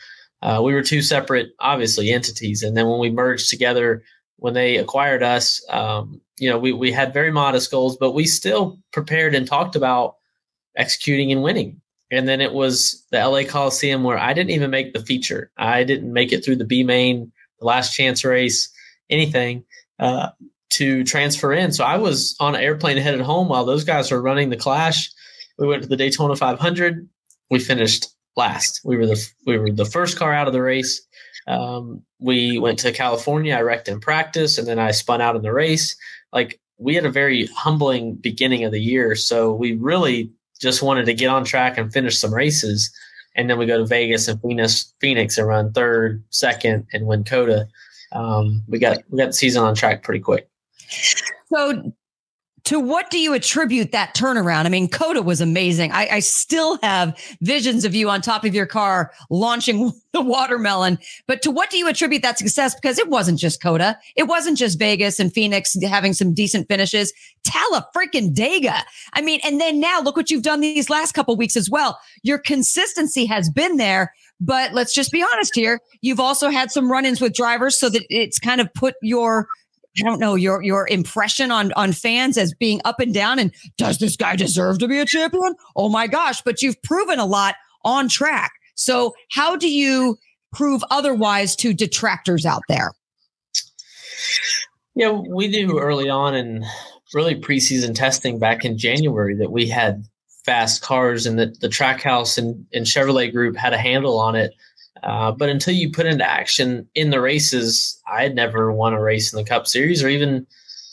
Uh, we were two separate, obviously, entities, and then when we merged together, when they acquired us, um, you know, we we had very modest goals, but we still prepared and talked about executing and winning. And then it was the LA Coliseum where I didn't even make the feature. I didn't make it through the B main, the last chance race, anything uh, to transfer in. So I was on an airplane headed home while those guys were running the Clash. We went to the Daytona 500. We finished last. We were the we were the first car out of the race. Um, we went to California. I wrecked in practice, and then I spun out in the race. Like we had a very humbling beginning of the year, so we really just wanted to get on track and finish some races. And then we go to Vegas and Phoenix, Phoenix and run third, second, and win COTA. Um, we got we got the season on track pretty quick. So, to what do you attribute that turnaround? I mean, COTA was amazing. I, I, still have visions of you on top of your car launching [laughs] the watermelon. But to what do you attribute that success? Because it wasn't just COTA. It wasn't just Vegas and Phoenix having some decent finishes. Tala freaking Dega. I mean, and then now look what you've done these last couple weeks as well. Your consistency has been there. But let's just be honest here. You've also had some run-ins with drivers so that it's kind of put your I don't know your your impression on on fans as being up and down. And does this guy deserve to be a champion? Oh my gosh! But you've proven a lot on track. So how do you prove otherwise to detractors out there? Yeah, we knew early on in really preseason testing back in January that we had fast cars and that the Trackhouse and, and Chevrolet group had a handle on it. Uh, but until you put into action in the races, I had never won a race in the Cup Series or even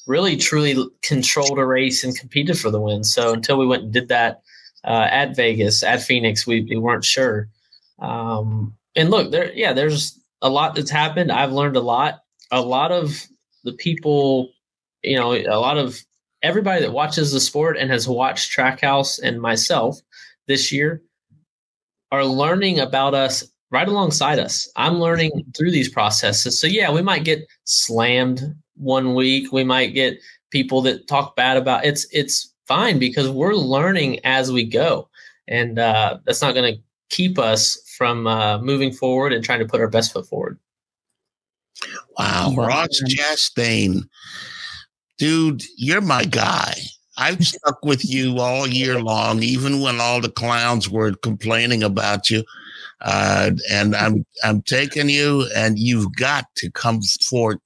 really truly controlled a race and competed for the win. So until we went and did that uh, at Vegas, at Phoenix, we, we weren't sure. Um, and look, there, yeah, there's a lot that's happened. I've learned a lot. A lot of the people, you know, a lot of everybody that watches the sport and has watched Trackhouse and myself this year are learning about us right alongside us. I'm learning through these processes. So yeah, we might get slammed one week. We might get people that talk bad about it's it's fine because we're learning as we go. And uh, that's not going to keep us from uh, moving forward and trying to put our best foot forward. Wow, Ross Chastain, dude, you're my guy. I've [laughs] stuck with you all year long, even when all the clowns were complaining about you. Uh, and I'm I'm taking you, and you've got to come forward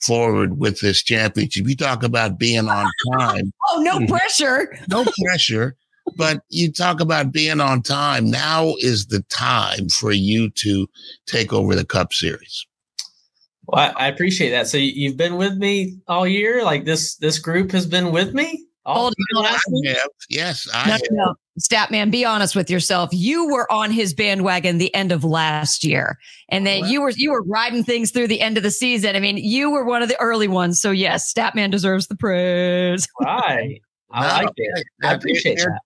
forward with this championship. You talk about being on [laughs] time. Oh, no pressure. no pressure. But you talk about being on time. Now is the time for you to take over the Cup Series. Well, I, I appreciate that. So you've been with me all year. Like this, this group has been with me. Hold on. I have. Yes, I No, have. no, no. Statman, be honest with yourself. You were on his bandwagon the end of last year, and then you were you were riding things through the end of the season. I mean, you were one of the early ones. So yes, Statman deserves the praise. [laughs] Right. I like it. I appreciate you're, that.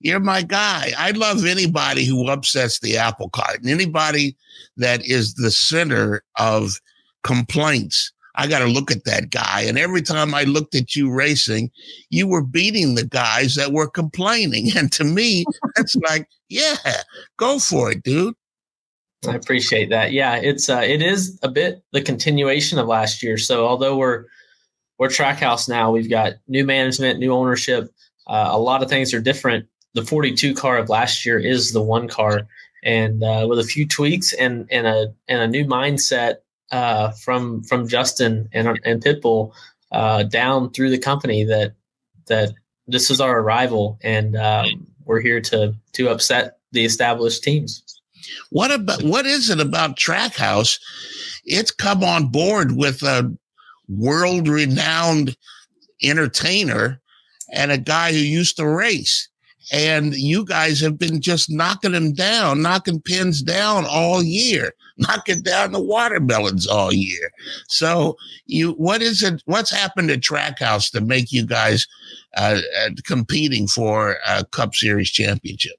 You're my guy. I love anybody who upsets the apple cart and anybody that is the center of complaints. I got to look at that guy. And every time I looked at you racing, you were beating the guys that were complaining. [laughs] And to me, that's like, yeah, go for it, dude. I appreciate that. Yeah, it's uh, it is a bit the continuation of last year. So although we're we're Trackhouse now, we've got new management, new ownership. Uh, a lot of things are different. The 42 car of last year is the one car, and uh, with a few tweaks and and a and a new mindset uh, from from Justin and and Pitbull uh, down through the company that that this is our arrival, and um, we're here to to upset the established teams. What about what is it about Trackhouse? It's come on board with a world renowned entertainer and a guy who used to race. And you guys have been just knocking them down, knocking pins down all year, [laughs] knocking down the watermelons all year. So you, what is it? What's happened at Trackhouse to make you guys uh, uh, competing for a Cup Series championship?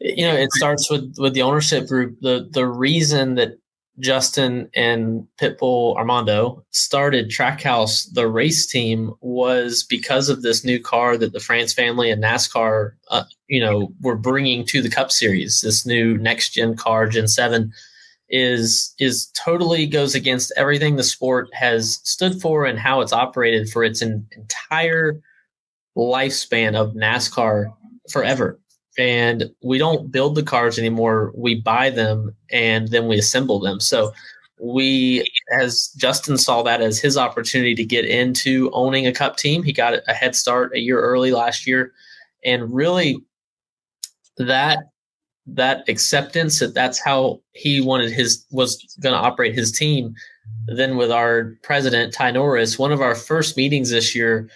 you know it starts with with the ownership group the the reason that justin and pitbull armando started trackhouse the race team was because of this new car that the france family and nascar uh, you know were bringing to the cup series. This new next gen car gen 7 is is totally goes against everything the sport has stood for and how it's operated for its en- entire lifespan of nascar forever and we don't build the cars anymore. We buy them and then we assemble them. So we as justin saw that as his opportunity to get into owning a cup team he got a head start a year early last year. And really that that acceptance that that's how he wanted his was going to operate his team. Then with our president ty norris one of our first meetings this year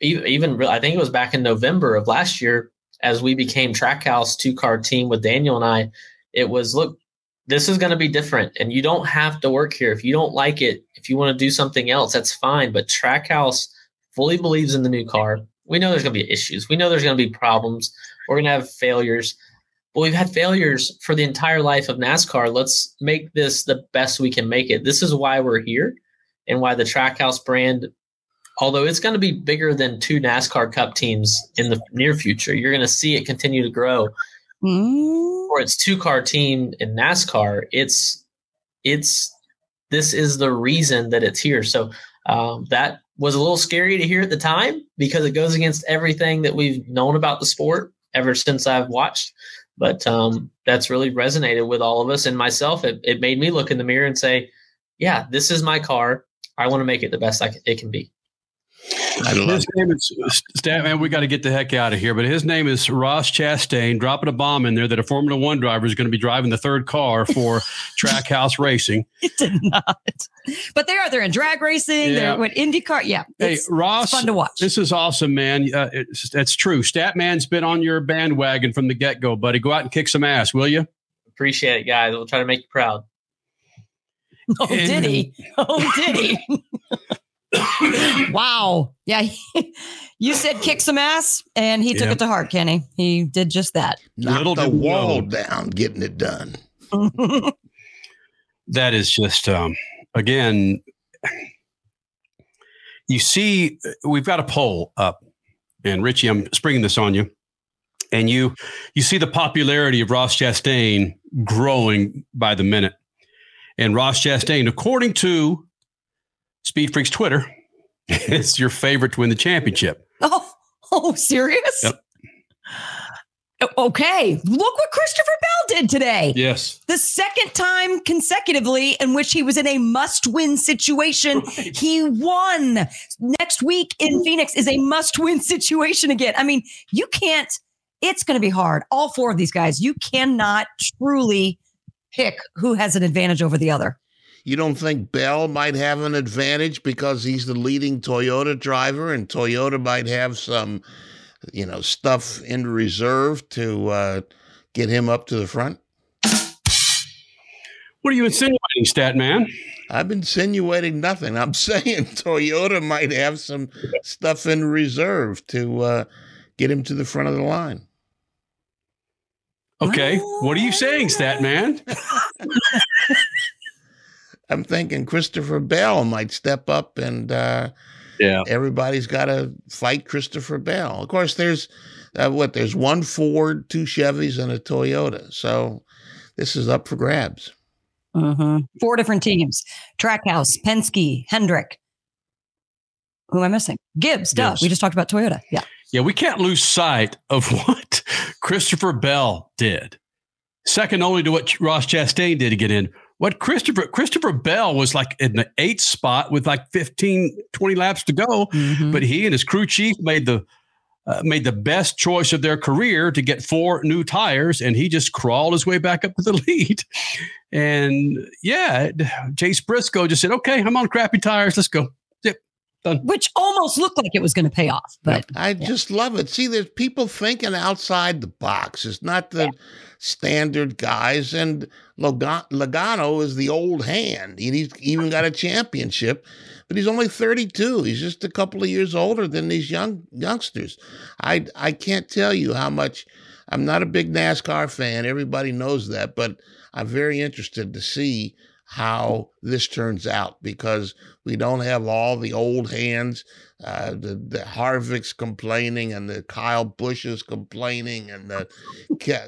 even, even i think it was back in november of last year as we became Trackhouse two car team with Daniel and I, it was look, this is going to be different, and you don't have to work here if you don't like it. If you want to do something else, that's fine. But Trackhouse fully believes in the new car. We know there's going to be issues. We know there's going to be problems. We're going to have failures. But we've had failures for the entire life of NASCAR. Let's make this the best we can make it. This is why we're here and why the Trackhouse brand although it's going to be bigger than two NASCAR Cup teams in the near future. You're going to see it continue to grow. Mm. For its two car team in NASCAR, it's it's this is the reason that it's here. So um, that was a little scary to hear at the time because it goes against everything that we've known about the sport ever since I've watched. But um, that's really resonated with all of us and myself. It, it made me look in the mirror and say, "Yeah, this is my car. I want to make it the best I can, it can be." I love his name is Statman. We got to get the heck out of here. But his name is Ross Chastain. Dropping a bomb in there that a Formula One driver is going to be driving the third car for [laughs] Trackhouse Racing. It did not. But they are. They're in drag racing. Yeah. They're in IndyCar. Yeah. Hey, it's, Ross, it's fun to watch. This is awesome, man. Uh, it's, that's true. Statman's been on your bandwagon from the get go, buddy. Go out and kick some ass, will you? Appreciate it, guys. We'll try to make you proud. [laughs] Oh, did he? [laughs] Oh, did he? Wow. Yeah. [laughs] you said kick some ass, and he took Yeah. it to heart, Kenny. He did just that. Knock the wall down, getting it done. [laughs] that is just um again you see we've got a poll up and richie i'm springing this on you and you you see the popularity of ross chastain growing by the minute and ross chastain according to speed freaks twitter [laughs] is your favorite to win the championship Oh, oh, serious? Yep. Okay. Look what Christopher Bell did today. yes The second time consecutively in which he was in a must win situation, he won. Next week in Phoenix is a must win [laughs] situation again. I mean, you can't, it's going to be hard. All four of these guys, you cannot truly pick who has an advantage over the other. You don't think Bell might have an advantage because he's the leading Toyota driver, and Toyota might have some, you know, stuff in reserve to uh, get him up to the front? What are you insinuating, Stat Man? I'm insinuating nothing. I'm [laughs] saying Toyota might have some stuff in reserve to uh, get him to the front of the line. Okay. What are you saying, Stat Man? [laughs] I'm thinking Christopher Bell might step up and uh, yeah, everybody's got to fight Christopher Bell. Of course, there's uh, what there's one Ford, two Chevys, and a Toyota. So this is up for grabs. Mm-hmm. Four different teams: Trackhouse, Penske, Hendrick. Who am I missing? Gibbs. Duh. Gibbs. We just talked about Toyota. Yeah. Yeah, we can't lose sight of [laughs] what Christopher Bell did. Second only to what Ross Chastain did to get in. What Christopher Christopher Bell was like in the eighth spot with like 15, 20 laps to go, Mm-hmm. but he and his crew chief made the uh, made the best choice of their career to get four new tires, and he just crawled his way back up to the [laughs] lead. And yeah, Chase Briscoe just said, "Okay, I'm on crappy tires. Let's go." Yep, done. Which almost looked like it was going to pay off, but I just love it. See, there's people thinking outside the box. It's not the standard guys. And Loga- Logano is the old hand. And He's even got a championship, but he's only 32. He's just a couple of years older than these young youngsters. I I can't tell you how much. I'm not a big NASCAR fan. Everybody knows that, but I'm very interested to see how this turns out because we don't have all the old hands, uh, the, the Harvick's complaining and the Kyle Busch's complaining and the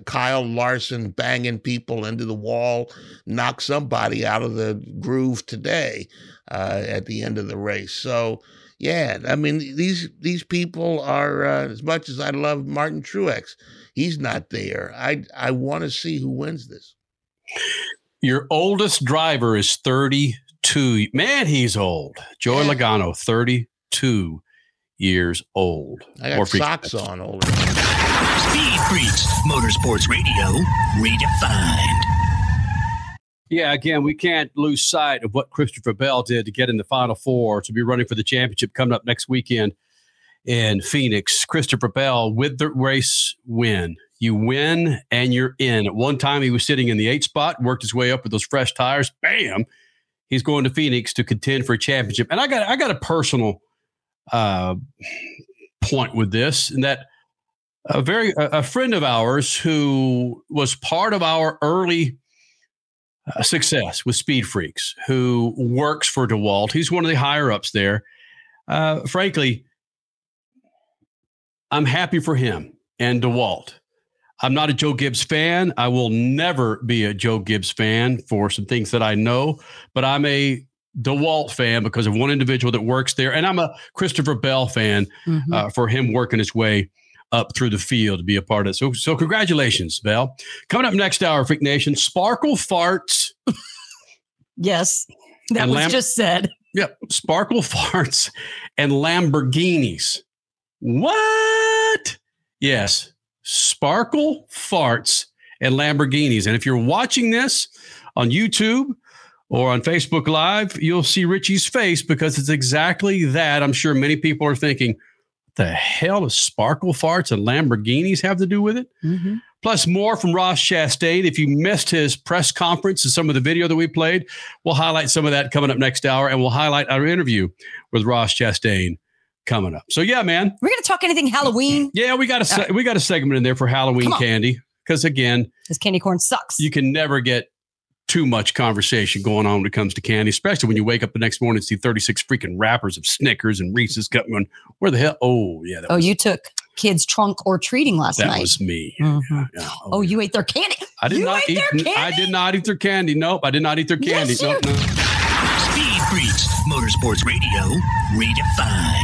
Kyle Larson banging people into the wall, knock somebody out of the groove today uh, at the end of the race. So, yeah, I mean these these people are uh, as much as I love Martin Truex, he's not there. I I want to see who wins this. Your oldest driver is 32. Man, he's old. Joey Logano, 32 years old. I got Or freak- socks on older. Speed Freaks, Motorsports Radio, redefined. Yeah, again, we can't lose sight of what Christopher Bell did to get in the Final Four to be running for the championship coming up next weekend in Phoenix. Christopher Bell with the race win. You win and you're in. At one time, he was sitting in the eighth spot, worked his way up with those fresh tires. Bam! He's going to Phoenix to contend for a championship. And I got I got a personal uh, point with this, and that a very a friend of ours who was part of our early uh, success with Speed Freaks, who works for DeWalt. He's one of the higher ups there. Uh, frankly, I'm happy for him and DeWalt. I'm not a Joe Gibbs fan. I will never be a Joe Gibbs fan for some things that I know, but I'm a DeWalt fan because of one individual that works there. And I'm a Christopher Bell fan uh, for him working his way up through the field to be a part of it. So, so congratulations, Bell. Coming up next hour, Freak Nation, Sparkle Farts. yes, that was Lam- just said. Yep. Sparkle [laughs] farts and Lamborghinis. What? Yes. Sparkle farts and Lamborghinis. And if you're watching this on YouTube or on Facebook Live, you'll see Richie's face because it's exactly that. I'm sure many people are thinking, the hell does sparkle farts and Lamborghinis have to do with it? Mm-hmm. Plus, more from Ross Chastain. If you missed his press conference and some of the video that we played, we'll highlight some of that coming up next hour, and we'll highlight our interview with Ross Chastain coming up. So, yeah, man. We're going to talk anything Halloween [laughs] Yeah, we got a se- we got a segment in there for Halloween candy because again, because candy corn sucks. you can never get too much conversation going on when it comes to candy, especially when you wake up the next morning and see 36 freaking wrappers of Snickers and Reese's cup going, where the hell? Oh, yeah, that, oh, you took kids trunk or treating last that night. That was me. Mhm. Yeah. oh, you ate their candy. I did you not eat. their candy. I did not eat their candy. Nope, I did not eat their candy. Yes, nope, you- no. Speed Freaks, Motorsports Radio, redefined.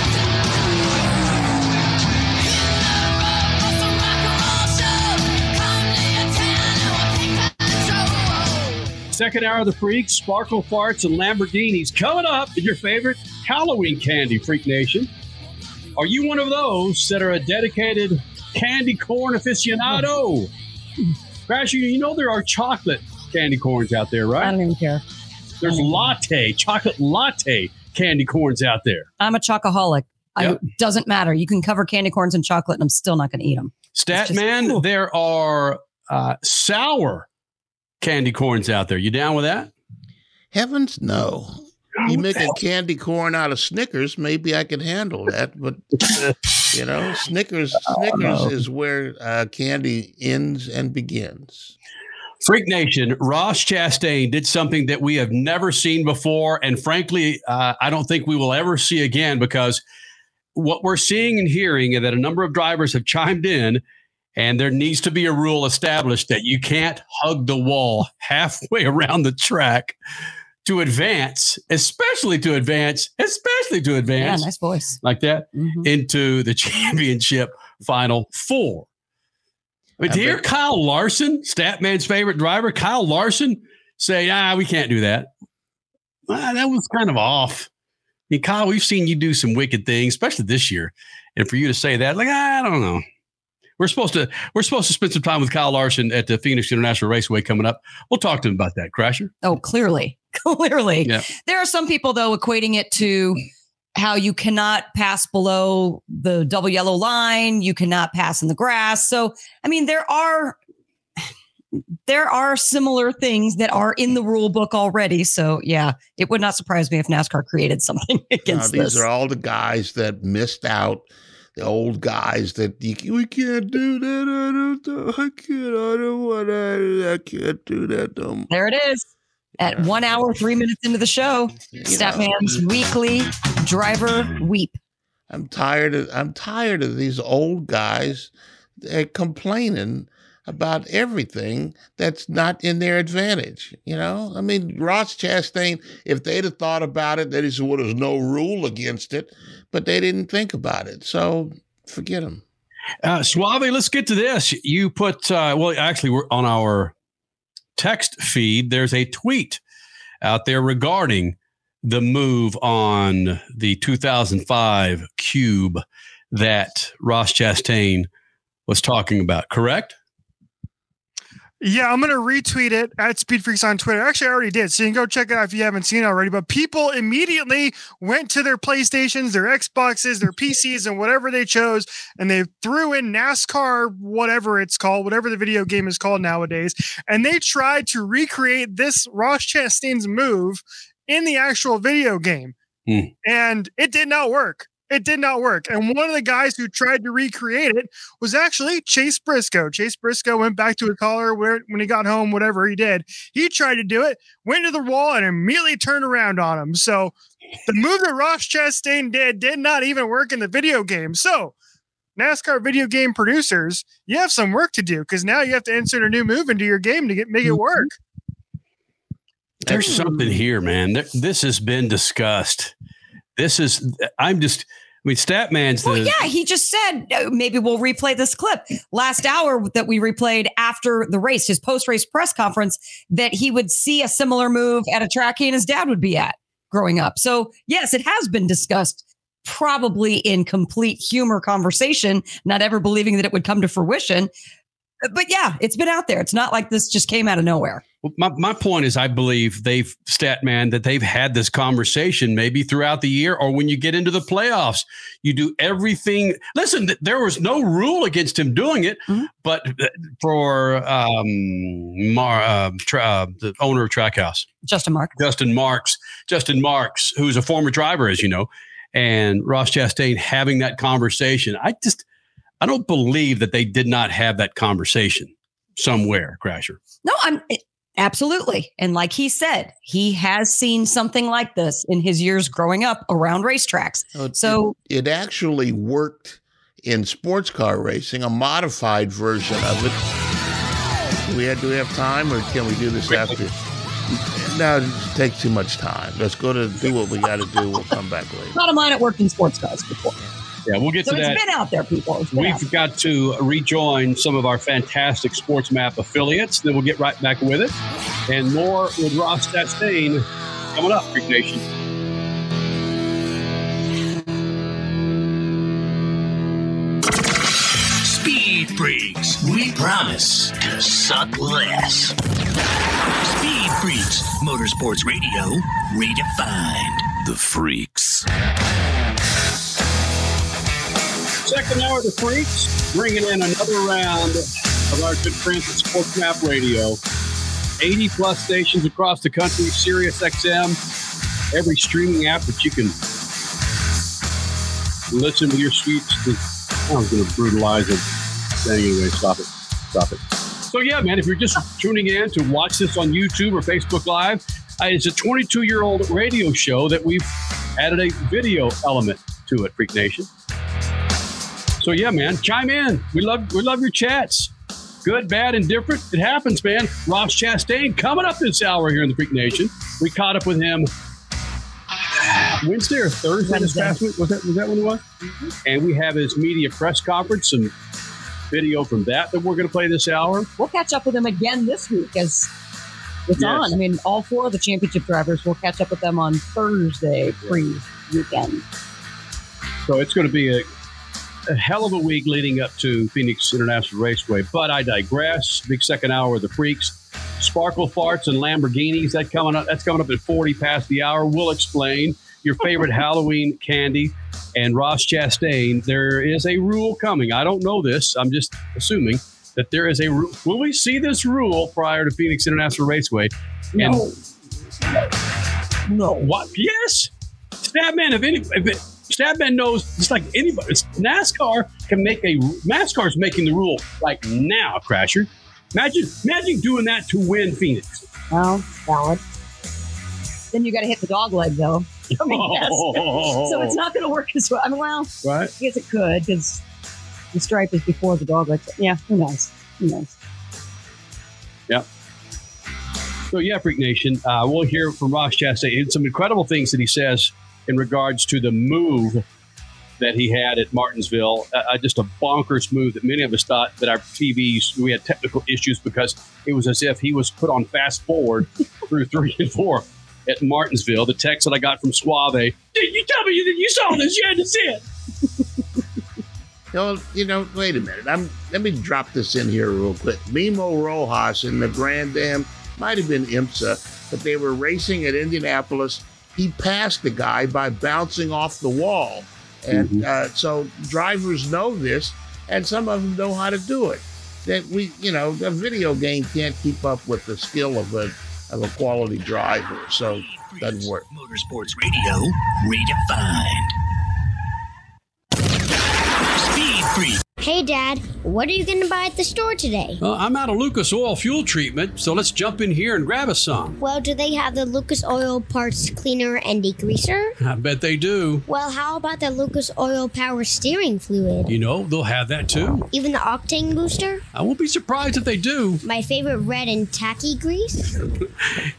Second hour of the Freaks, Sparkle Farts, and Lamborghinis coming up in your favorite Halloween candy, Freak Nation. Are you one of those that are a dedicated candy corn aficionado? Crasher, you know there are chocolate candy corns out there, right? I don't even care. There's latte, chocolate latte candy corns out there. I'm a chocoholic. I, Yep. doesn't matter. You can cover candy corns in chocolate, and I'm still not going to eat them. Statman, there are uh, sour candy corns out there. You down with that? Heavens, no. You make a candy corn out of Snickers, maybe I could handle that. But [laughs] you know, Snickers, Snickers no. is where uh, candy ends and begins. Freak Nation, Ross Chastain did something that we have never seen before. And frankly, uh, I don't think we will ever see again because what we're seeing and hearing is that a number of drivers have chimed in, and there needs to be a rule established that you can't hug the wall halfway [laughs] around the track to advance, especially to advance, especially to advance. Yeah, advance nice voice. like that Mhm. into the [laughs] championship final four. But I to hear Kyle Larson, Statman's favorite driver, Kyle Larson, say, ah, we can't do that. Ah, that was kind of off. I mean, Kyle, we've seen you do some wicked things, especially this year. And for you to say that, like, I don't know. We're supposed to we're supposed to spend some time with Kyle Larson at the Phoenix International Raceway coming up. We'll talk to him about that, Crasher. Oh, clearly. [laughs] Clearly. Yeah. There are some people, though, equating it to how you cannot pass below the double yellow line, you cannot pass in the grass. So, I mean, there are there are similar things that are in the rule book already. So, yeah, it would not surprise me if NASCAR created something [laughs] Now, against these this. are all the guys that missed out. The old guys that you, we can't do that. I don't. I can't. I don't want to. I can't do that. No. There it is. At one hour, three minutes into the show, Statman's weekly driver weep. I'm tired of I'm tired of these old guys uh, complaining about everything that's not in their advantage. You know, I mean, Ross Chastain, if they'd have thought about it, they'd have said, "Well, there's no rule against it," but they didn't think about it. So forget them. Uh, Suave, let's get to this. You put, uh, well, actually, we're on our text feed. There's a tweet out there regarding the move on the 2005 Cube that Ross Chastain was talking about, correct? Yeah, I'm gonna retweet it at Speed Freaks on Twitter. Actually, I already did, so you can go check it out if you haven't seen it already. But people immediately went to their PlayStations, their Xboxes, their PCs, and whatever they chose, and they threw in NASCAR, whatever it's called, whatever the video game is called nowadays, and they tried to recreate this Ross Chastain's move in the actual video game, Hmm. and it did not work. It did not work. And one of the guys who tried to recreate it was actually Chase Briscoe. Chase Briscoe went back to a caller where when he got home, whatever he did, he tried to do it, went to the wall, and immediately turned around on him. So the move that Ross Chastain did did not even work in the video game. So NASCAR video game producers, you have some work to do because now you have to insert a new move into your game to get make it mm-hmm. work. There's something here, man. This has been discussed. This is, I'm just, I mean, Statman's the. Well, yeah, he just said uh, maybe we'll replay this clip last hour that we replayed after the race, his post race press conference, that he would see a similar move at a track he and his dad would be at growing up. So, yes, it has been discussed, probably in complete humor conversation, not ever believing that it would come to fruition. But yeah, it's been out there. It's not like this just came out of nowhere. Well, My, my point is, I believe they've, Statman, that they've had this conversation maybe throughout the year or when you get into the playoffs. You do everything. Listen, th- there was no rule against him doing it, but uh, for um, Mar, uh, tra- uh, the owner of Trackhouse, Justin Mark. Justin Marks, Justin Marks, who's a former driver, as you know, and Ross Chastain having that conversation. I just, I don't believe that they did not have that conversation somewhere, Crasher. No, I'm. Absolutely. And like he said, he has seen something like this in his years growing up around racetracks. Oh, so it, it actually worked in sports car racing, a modified version of it. Do we have, do we have time, or can we do this after? No, it takes too much time. Let's go to do what we got to do. We'll come back later. not of mine, it worked in sports cars before. Yeah, we'll get So to it's that. been out there, people. It's been out there people. We've got to rejoin some of our fantastic SportsMap affiliates. Then we'll get right back with it. And more with Ross Chastain coming up, Freak Nation. Speed Freaks. We promise to suck less. Speed Freaks. Motorsports Radio redefined. The Freaks. Second hour of the Freaks, bringing in another round of our good friends at SportsMap Radio. 80 plus stations across the country, Sirius XM, every streaming app that you can listen with your sweet. I was going to brutalize it. Anyway, stop it. Stop it. So, yeah, man, if you're just tuning in to watch this on YouTube or Facebook Live, uh, it's a 22 year old radio show that we've added a video element to it, Freak Nation. So yeah, man, chime in. We love we love your chats. Good, bad, and different. It happens, man. Ross Chastain coming up this hour here in the Freak Nation. We caught up with him Wednesday or Thursday this past week. Was that was that when it was? Mm-hmm. And we have his media press conference, some video from that that we're going to play this hour. We'll catch up with him again this week as it's Yes. on. I mean, all four of the championship drivers. We'll catch up with them on Thursday pre weekend. So it's going to be a, a hell of a week leading up to Phoenix International Raceway. But I digress. Big second hour of the freaks. Sparkle farts and Lamborghinis. That coming up. That's coming up at forty past the hour. We'll explain your favorite Halloween candy. And Ross Chastain. There is a rule coming. I don't know this. I'm just assuming that there is a. rule. Will we see this rule prior to Phoenix International Raceway? And No. No. what? Yes. Statman, if any, if it, Statman knows, just like anybody, NASCAR can make a NASCAR's making the rule like now, Crasher. Imagine, imagine doing that to win Phoenix. Well, valid. Then you got to hit the dog leg, though. I mean, yes. [laughs] so it's not going to work as well. I mean, well, Right. I guess it could because the stripe is before the dog leg. Yeah, who knows? Who knows? Yep. So yeah, Freak Nation, uh, we'll hear from Ross Chastain and some incredible things that he says in regards to the move that he had at Martinsville. Uh, uh, just a bonkers move that many of us thought that our TVs we had technical issues because it was as if he was put on fast forward [laughs] through three and four at Martinsville. The text that I got from Suave, did you tell me that you saw this? You had to see it. [laughs] Know, you know, wait a minute. I'm let me drop this in here real quick. Memo Rojas in the Grand Am might have been IMSA, but they were racing at Indianapolis. He passed the guy by bouncing off the wall, and uh, so drivers know this, and some of them know how to do it. That we, you know, a video game can't keep up with the skill of a of a quality driver, so it doesn't work. Motorsports Radio redefined. Speed Freak. Hey, Dad, what are you going to buy at the store today? Well, I'm out of Lucas Oil fuel treatment, so let's jump in here and grab us some. Well, do they have the Lucas Oil Parts Cleaner and Degreaser? I bet they do. Well, how about the Lucas Oil Power Steering Fluid? You know, they'll have that too. Even the Octane Booster? I won't be surprised if they do. My favorite red and tacky grease? [laughs]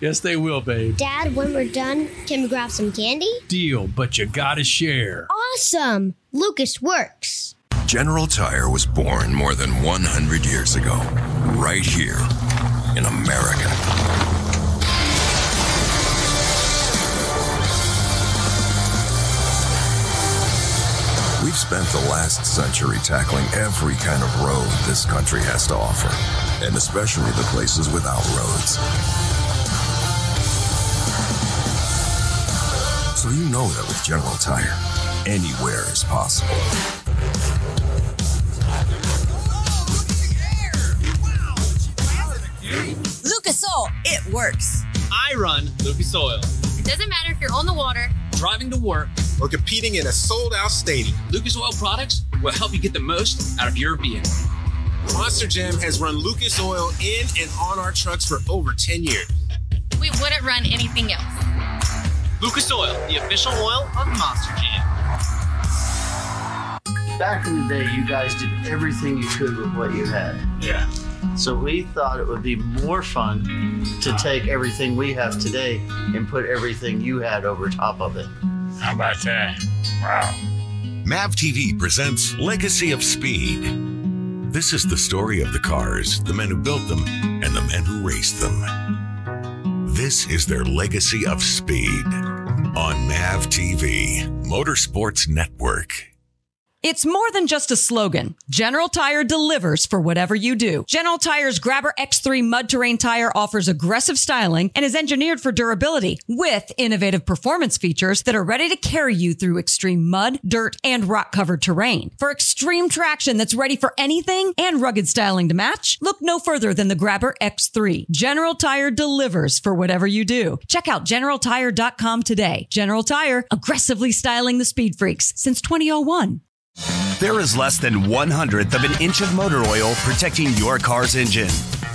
Yes, they will, babe. Dad, when we're done, can we grab some candy? Deal, but you gotta share. Awesome! Lucas works. General Tire was born more than 100 years ago, right here in America. We've spent the last century tackling every kind of road this country has to offer, and especially the places without roads. So you know that with General Tire, anywhere is possible. Lucas Oil, it works. I run Lucas Oil. It doesn't matter if you're on the water, Driving to work or competing in a sold out stadium, Lucas Oil products will help you get the most out of your vehicle. Monster Jam has run Lucas Oil in and on our trucks for over 10 years. We wouldn't run anything else. Lucas Oil, the official oil of Monster Jam. Back in the day, you guys did everything you could with what you had. Yeah. So we thought it would be more fun to take everything we have today and put everything you had over top of it. How about that? Wow. MAV TV presents Legacy of Speed. This is the story of the cars, the men who built them, and the men who raced them. This is their legacy of speed on MAV TV, Motorsports Network. It's more than just a slogan. General Tire delivers for whatever you do. General Tire's Grabber X3 mud terrain tire offers aggressive styling and is engineered for durability with innovative performance features that are ready to carry you through extreme mud, dirt, and rock covered terrain. For extreme traction that's ready for anything and rugged styling to match, look no further than the Grabber X3. General Tire delivers for whatever you do. Check out generaltire.com today. General Tire, aggressively styling the speed freaks since 2001. There is less than one hundredth of an inch of motor oil protecting your car's engine.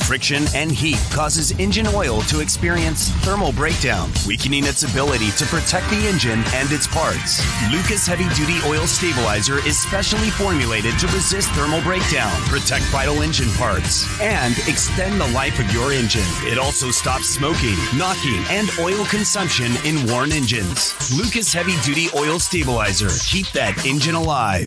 Friction and heat causes engine oil to experience thermal breakdown, weakening its ability to protect the engine and its parts. Lucas Heavy Duty Oil Stabilizer is specially formulated to resist thermal breakdown, protect vital engine parts, and extend the life of your engine. It also stops smoking, knocking, and oil consumption in worn engines. Lucas Heavy Duty Oil Stabilizer. Keep that engine alive.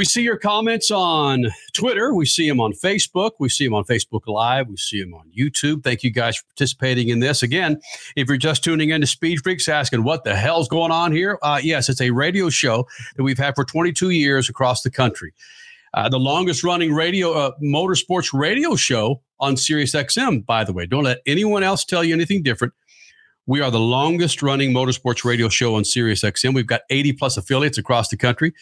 We see your comments on Twitter. We see them on Facebook. We see them on Facebook Live. We see them on YouTube. Thank you guys for participating in this. Again, if you're just tuning in to Speed Freaks asking what the hell's going on here, uh, yes, it's a radio show that we've had for 22 years across the country. Uh, the longest running radio uh, motorsports radio show on Sirius XM, by the way. Don't let anyone else tell you anything different. We are the longest running motorsports radio show on Sirius XM. We've got 80 plus affiliates across the country.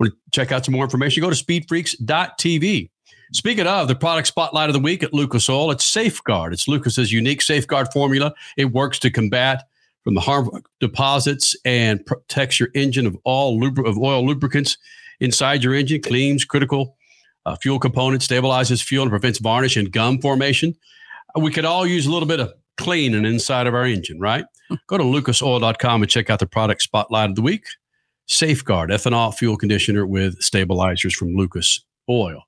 Want to check out some more information? Go to speedfreaks.tv. Speaking of the product spotlight of the week at Lucas Oil, it's Safeguard. It's Lucas's unique safeguard formula. It works to combat from the harmful deposits and protects your engine of all lubri- of oil lubricants inside your engine, cleans critical uh, fuel components, stabilizes fuel, and prevents varnish and gum formation. Uh, we could all use a little bit of cleaning inside of our engine, right? Go to lucasoil.com and check out the product spotlight of the week. Safeguard ethanol fuel conditioner with stabilizers from Lucas Oil.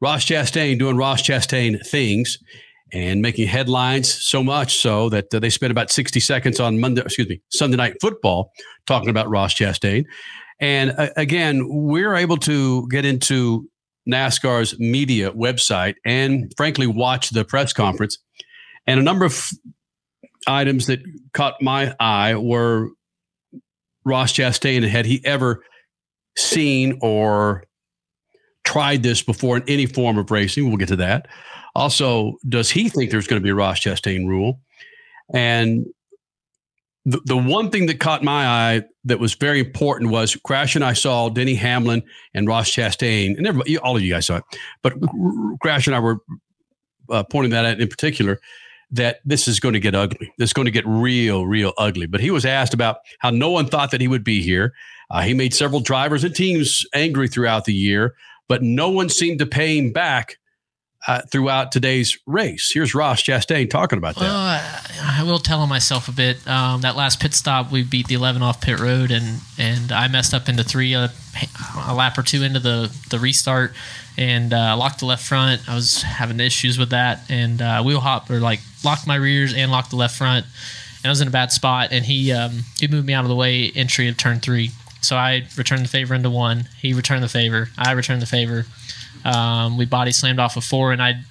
Ross Chastain doing Ross Chastain things and making headlines so much so that uh, they spent about 60 seconds on Monday, excuse me, Sunday night football talking about Ross Chastain. And uh, again, we're able to get into NASCAR's media website and frankly watch the press conference. And a number of items that caught my eye were Ross Chastain had he ever seen or tried this before in any form of racing. We'll get to that. Also, does he think there's going to be a Ross Chastain rule? And the, the one thing that caught my eye that was very important was Crash and I saw Denny Hamlin and Ross Chastain, and everybody, all of you guys saw it, but Crash and I were uh, pointing that out in particular that this is going to get ugly. This is going to get real, real ugly. But he was asked about how no one thought that he would be here. Uh, he made several drivers and teams angry throughout the year, but no one seemed to pay him back uh, throughout today's race. Here's Ross Chastain talking about that. Uh, I will tell on myself a bit. Um, that last pit stop, we beat the 11 off pit road, and and I messed up into three, uh, a lap or two into the the restart, and uh, locked the left front. I was having issues with that, and uh, wheel hop or like locked my rears and locked the left front, and I was in a bad spot. And he um, he moved me out of the way entry of turn three. So I returned the favor into one. He returned the favor. I returned the favor. Um, we body slammed off of four, and I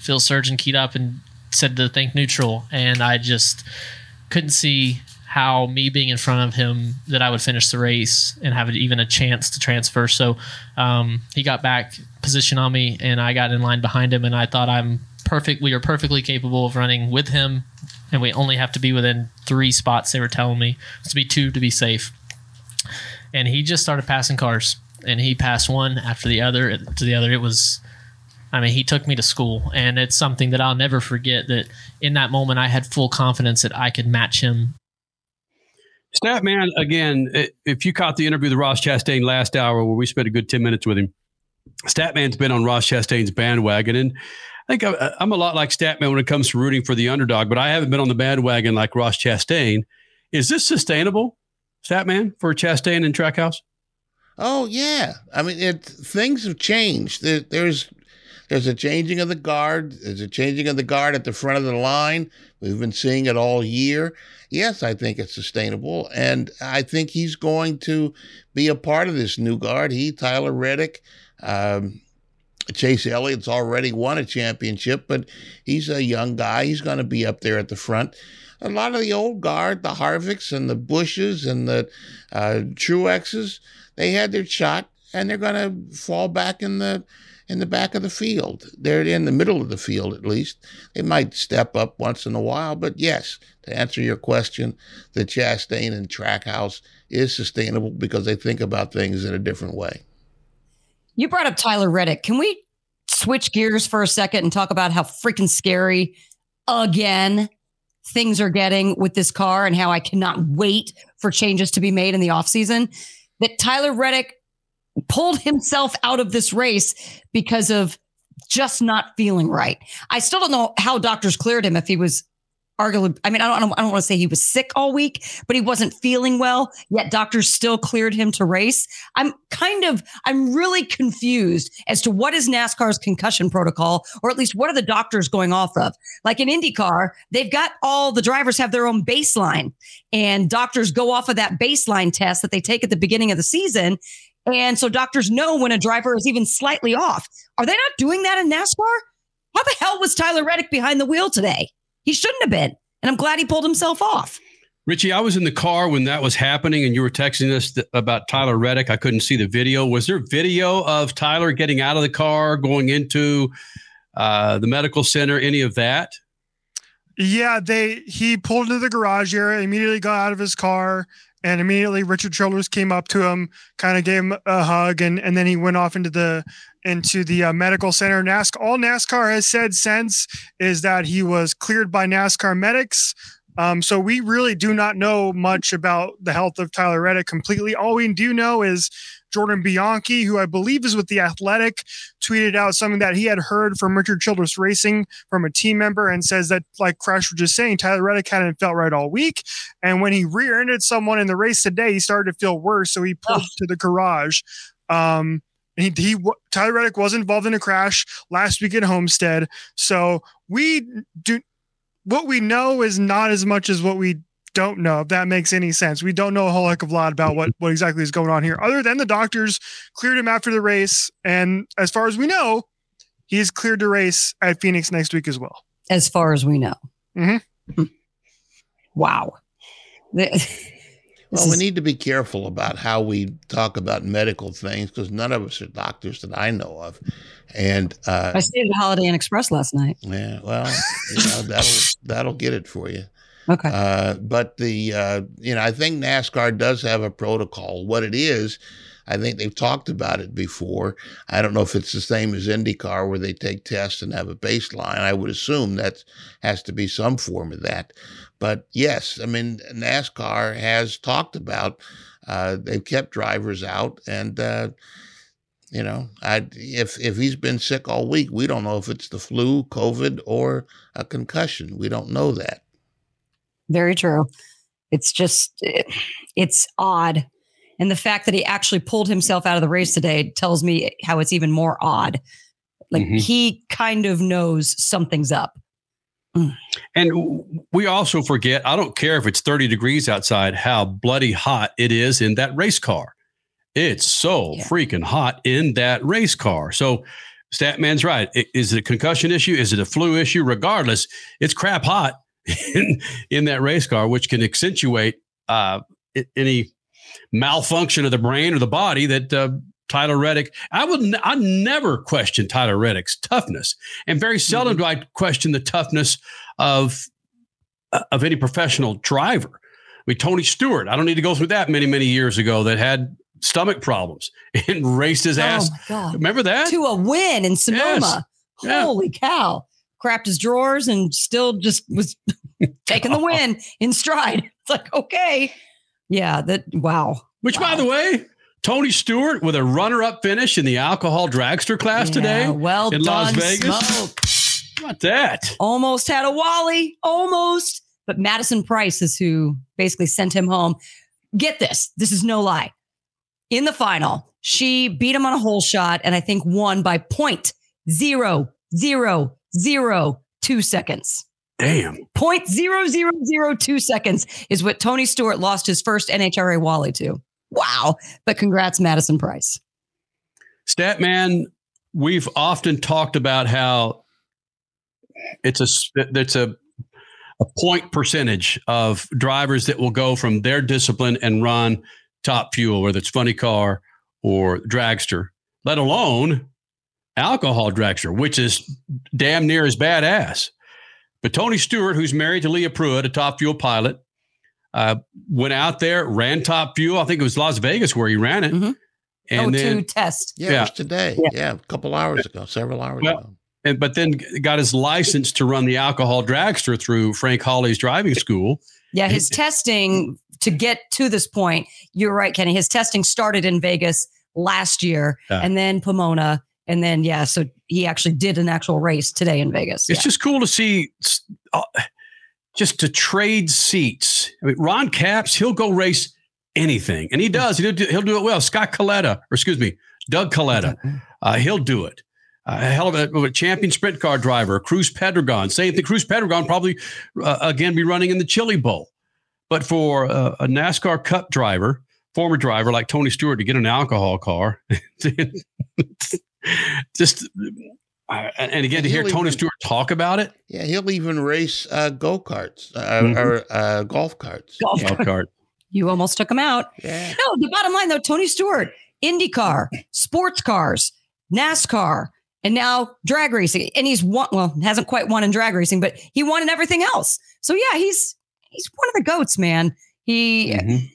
Phil Surgen keyed up and said to think neutral, and I just couldn't see how me being in front of him that I would finish the race and have even a chance to transfer. So um, he got back position on me, and I got in line behind him, and I thought I'm perfect. We are perfectly capable of running with him and we only have to be within three spots. They were telling me to be two to be safe. And he just started passing cars, and he passed one after the other to the other. It was, I mean, he took me to school, and it's something that I'll never forget. That in that moment, I had full confidence that I could match him Statman, again, if you caught the interview with Ross Chastain last hour where we spent a good 10 minutes with him, Statman's been on Ross Chastain's bandwagon. And I think I'm a lot like Statman when it comes to rooting for the underdog, but I haven't been on the bandwagon like Ross Chastain. Is this sustainable, Statman, for Chastain and Trackhouse? Oh yeah, I mean, it things have changed. There, there's there's a changing of the guard. There's a changing of the guard at the front of the line. We've been seeing it all year. Yes, I think it's sustainable, and I think he's going to be a part of this new guard. He, Tyler Reddick, um, Chase Elliott's already won a championship, but he's a young guy. He's going to be up there at the front. A lot of the old guard, the Harvicks and the Busches and the uh, Truexes, they had their shot, and they're going to fall back in the in the back of the field. They're in the middle of the field, at least. They might step up once in a while, but yes, to answer your question, the Chastain and Trackhouse is sustainable because they think about things in a different way. You brought up Tyler Reddick. Can we switch gears for a second and talk about how freaking scary again things are getting with this car and how I cannot wait for changes to be made in the offseason? That Tyler Reddick pulled himself out of this race because of just not feeling right. I still don't know how doctors cleared him if he was arguably, I mean, I don't, I don't want to say he was sick all week, but he wasn't feeling well. Yet doctors still cleared him to race. I'm kind of, I'm really confused as to what is NASCAR's concussion protocol, or at least what are the doctors going off of? Like in IndyCar, they've got all the drivers have their own baseline, and doctors go off of that baseline test that they take at the beginning of the season. And so doctors know when a driver is even slightly off. Are they not doing that in NASCAR? How the hell was Tyler Reddick behind the wheel today? He shouldn't have been. And I'm glad he pulled himself off. Richie, I was in the car when that was happening, and you were texting us th- about Tyler Reddick. I couldn't see the video. Was there video of Tyler getting out of the car, going into uh, the medical center, any of that? Yeah, they he pulled into the garage area, immediately got out of his car, and immediately Richard Childress came up to him, kind of gave him a hug, and and then he went off into the into the uh, medical center. NASCAR, all NASCAR has said since is that he was cleared by NASCAR medics. Um, so we really do not know much about the health of Tyler Reddick completely. All we do know is Jordan Bianchi, who I believe is with the Athletic, tweeted out something that he had heard from Richard Childress Racing from a team member and says that, like Crash was just saying, Tyler Reddick hadn't felt right all week. And when he rear ended someone in the race today, he started to feel worse. So he pulled oh. to the garage. Um, he, he Tyler Reddick was involved in a crash last week at Homestead. So we do what we know is not as much as what we don't know if that makes any sense. We don't know a whole heck of a lot about what, what exactly is going on here, other than the doctors cleared him after the race. And as far as we know, he's cleared to race at Phoenix next week as well. As far as we know. Mm-hmm. Wow. [laughs] Well, we need to be careful about how we talk about medical things because none of us are doctors that I know of. And uh, I stayed at Holiday Inn Express last night. Yeah, well, you know, that'll that'll get it for you. Okay. Uh, but the uh, you know I think NASCAR does have a protocol. What it is, I think they've talked about it before. I don't know if it's the same as IndyCar where they take tests and have a baseline. I would assume that has to be some form of that. But yes, I mean NASCAR has talked about uh, they've kept drivers out and. Uh, you know, I if if he's been sick all week, we don't know if it's the flu, COVID, or a concussion. We don't know that. Very true. It's just, it, it's odd. And the fact that he actually pulled himself out of the race today tells me how it's even more odd. Like mm-hmm. he kind of knows something's up. And we also forget, I don't care if it's 30 degrees outside, how bloody hot it is in that race car. It's so yeah. freaking hot in that race car. So Statman's right. Is it a concussion issue? Is it a flu issue? Regardless, it's crap hot in, in that race car, which can accentuate uh, any malfunction of the brain or the body that uh, Tyler Reddick. I would n- I never question Tyler Reddick's toughness, and very seldom mm-hmm. do I question the toughness of uh, of any professional driver. I mean, Tony Stewart, I don't need to go through that many, many years ago that had stomach problems [laughs] and raced his ass. Oh God. Remember that? To a win in Sonoma. Yeah. Holy cow. Crapped his drawers and still just was [laughs] taking the win in stride. [laughs] It's like, okay. Yeah, that wow. Which, by the way, Tony Stewart with a runner-up finish in the alcohol dragster class Yeah, today. well in Las done, Vegas. Smoke. About that? Almost had a Wally, almost. But Madison Price is who basically sent him home. Get this. This is no lie. In the final, she beat him on a hole shot and I think won by point zero zero zero two seconds. Damn. Point zero zero zero two seconds is what Tony Stewart lost his first NHRA Wally to. Wow. But congrats, Madison Price. Statman, we've often talked about how it's a it's a a point percentage of drivers that will go from their discipline and run top fuel, whether it's funny car or dragster, let alone alcohol dragster, which is damn near as badass. But Tony Stewart, who's married to Leah Pruett, a top fuel pilot, uh, went out there, ran top fuel. I think it was Las Vegas where he ran it. oh, And to then test. Yeah, it was today. Yeah. a couple hours ago, several hours Well, ago. and but then got his license to run the alcohol dragster through Frank Hawley's driving school. Yeah, his testing to get to this point, you're right, Kenny. His testing started in Vegas last year Yeah. and then Pomona. And then, yeah, so he actually did an actual race today in Vegas. It's Yeah. just cool to see, uh, just to trade seats. I mean, Ron Capps, he'll go race anything, and he does. He'll do, he'll do it well. Scott Kalitta, or excuse me, Doug Kalitta, uh, he'll do it. Uh, a hell of a, champion sprint car driver, Cruz Pedregon. Same thing. Cruz Pedregon probably uh, again be running in the Chili Bowl. But for uh, a NASCAR Cup driver, former driver like Tony Stewart to get an alcohol car, [laughs] just uh, and again to hear He'll Tony even- Stewart talk about it. Yeah, he'll even race uh, go karts uh, Mhm. or uh, golf carts. Golf Golf cart. You almost took him out. Yeah. No, the bottom line though, Tony Stewart, IndyCar, sports cars, NASCAR, and now drag racing. And he's won, well, hasn't quite won in drag racing, but he won in everything else. So yeah, he's he's one of the goats, man. He Mhm.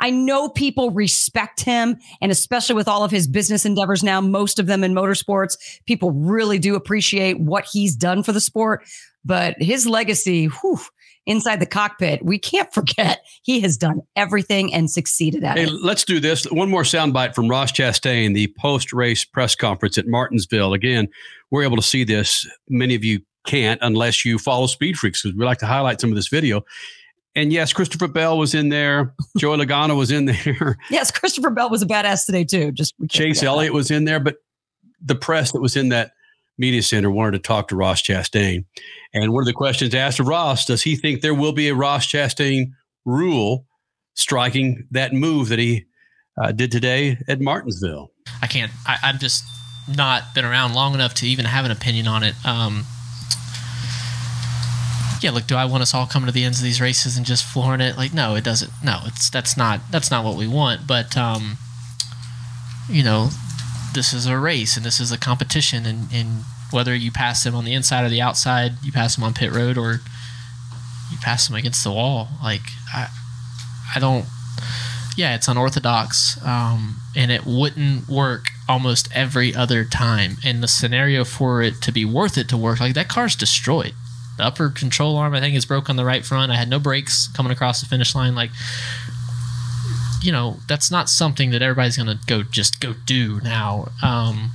I know people respect him, and especially with all of his business endeavors now, most of them in motorsports, people really do appreciate what he's done for the sport. But his legacy, whew, inside the cockpit, we can't [laughs] forget he has done everything and succeeded at Hey, it. let's do this. One more soundbite from Ross Chastain, the post-race press conference at Martinsville. Again, we're able to see this. Many of you can't unless you follow Speed Freaks because we like to highlight some of this video. And yes, Christopher Bell was in there. Joey Logano was in there. [laughs] Yes, Christopher Bell was a badass today too. Just Chase forget that. Elliott was in there, but the press that was in that media center wanted to talk to Ross Chastain. And one of the questions asked of Ross, does he think there will be a Ross Chastain rule striking that move that he uh, did today at Martinsville? I can't. I, I've just not been around long enough to even have an opinion on it. Um, yeah, look, do I want us all coming to the ends of these races and just flooring it? Like, no, it doesn't. No, it's that's not that's not what we want. But um, you know, this is a race and this is a competition, and and whether you pass them on the inside or the outside, you pass them on pit road or you pass them against the wall. Like, I I don't yeah, it's unorthodox, um, and it wouldn't work almost every other time. And the scenario for it to be worth it to work, like that car's destroyed. The upper control arm, I think, is broke on the right front. I had no brakes coming across the finish line. Like, you know, that's not something that everybody's gonna go just go do now. Um,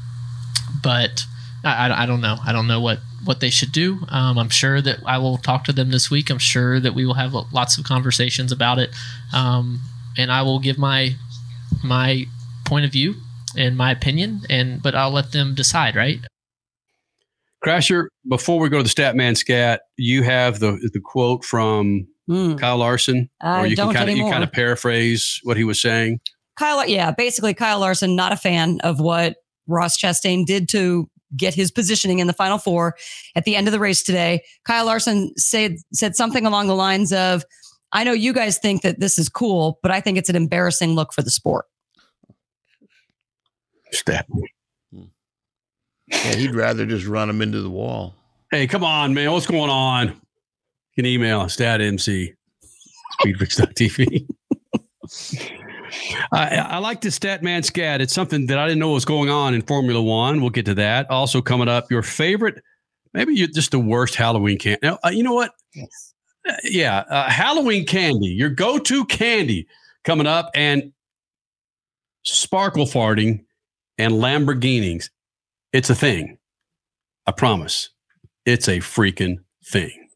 but I, I, I don't know. I don't know what what they should do. Um, I'm sure that I will talk to them this week. I'm sure that we will have lots of conversations about it, um, and I will give my my point of view and my opinion. And but I'll let them decide. Right? Crasher, before we go to the Statman Scat, you have the the quote from hmm. Kyle Larson, I or you don't can kind of you kind of paraphrase what he was saying. Kyle, yeah, basically Kyle Larson, not a fan of what Ross Chastain did to get his positioning in the final four at the end of the race today. Kyle Larson said said something along the lines of, I know you guys think that this is cool, but I think it's an embarrassing look for the sport. Statman. Yeah, he'd rather just run him into the wall. Hey, come on, man. What's going on? can email us at MC speedfix.tv. [laughs] I, I like the Statman Scat. It's something that I didn't know was going on in Formula One. We'll get to that. Also coming up, your favorite, maybe you're just the worst Halloween candy. Now, uh, you know what? Yes. Uh, yeah, uh, Halloween candy, your go-to candy coming up, and sparkle farting and Lamborghinis. It's a thing. I promise. It's a freaking thing.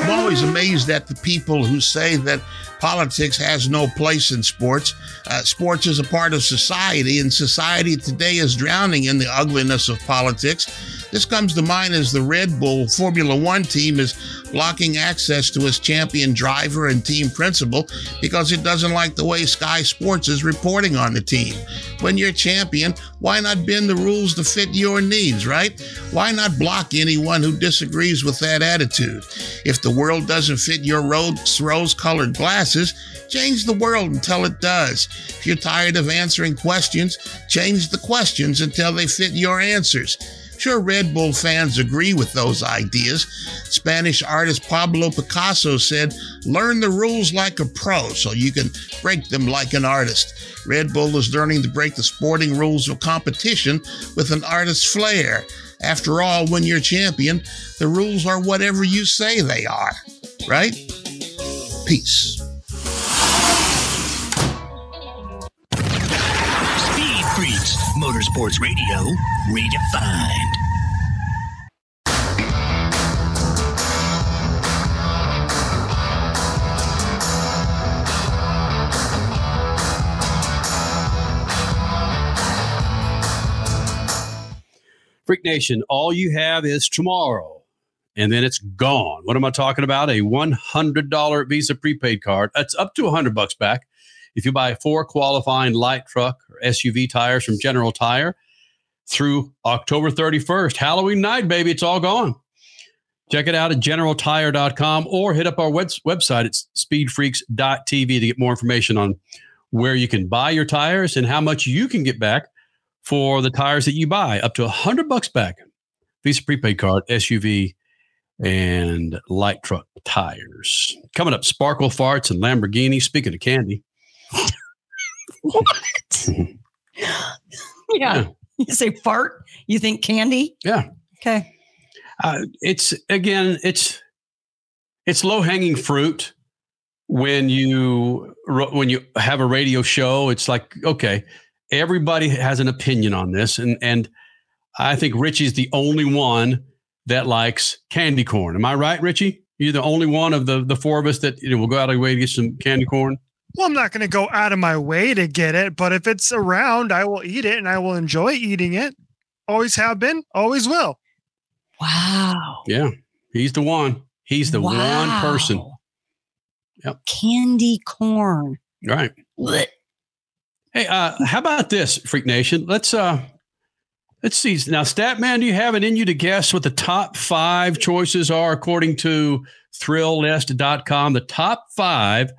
I'm always amazed at the people who say that politics has no place in sports. Uh, sports is a part of society, and society today is drowning in the ugliness of politics. This comes to mind as the Red Bull Formula One team is blocking access to its champion driver and team principal because it doesn't like the way Sky Sports is reporting on the team. When you're champion, why not bend the rules to fit your needs, right? Why not block anyone who disagrees with that attitude? If the world doesn't fit your rose colored glasses, change the world until it does. If you're tired of answering questions, change the questions until they fit your answers. Sure, Red Bull fans agree with those ideas. Spanish artist Pablo Picasso said, Learn the rules like a pro so you can break them like an artist. Red Bull is learning to break the sporting rules of competition with an artist's flair. After all, when you're champion, the rules are whatever you say they are, right? Peace. Motorsports Radio, redefined. Freak Nation, all you have is tomorrow, and then it's gone. What am I talking about? A $100 Visa prepaid card. That's up to 100 bucks back if you buy four qualifying light truck or SUV tires from General Tire through October 31st. Halloween night, baby, it's all gone. Check it out at generaltire.com or hit up our web- website at speedfreaks.tv to get more information on where you can buy your tires and how much you can get back for the tires that you buy, up to 100 bucks back. Visa prepaid card, SUV, and light truck tires. Coming up, Sparkle Farts and Lamborghini. Speaking of candy. [laughs] what? yeah. You say fart, you think candy? Yeah. Okay. Uh, it's again, it's it's low hanging fruit when you when you have a radio show. It's like okay, everybody has an opinion on this, and and I think Richie's the only one that likes candy corn. Am I right, Richie? You're the only one of the the four of us that you know will go out of the way to get some candy corn. Well, I'm not going to go out of my way to get it, but if it's around, I will eat it and I will enjoy eating it. Always have been, always will. Wow. Yeah, he's the one. He's the Wow. one person. Yep. Candy corn. Right. Blech. Hey, uh, how about this, Freak Nation? Let's uh let's see. Now, Statman, do you have it in you to guess what the top five choices are according to thrillist.com? The top five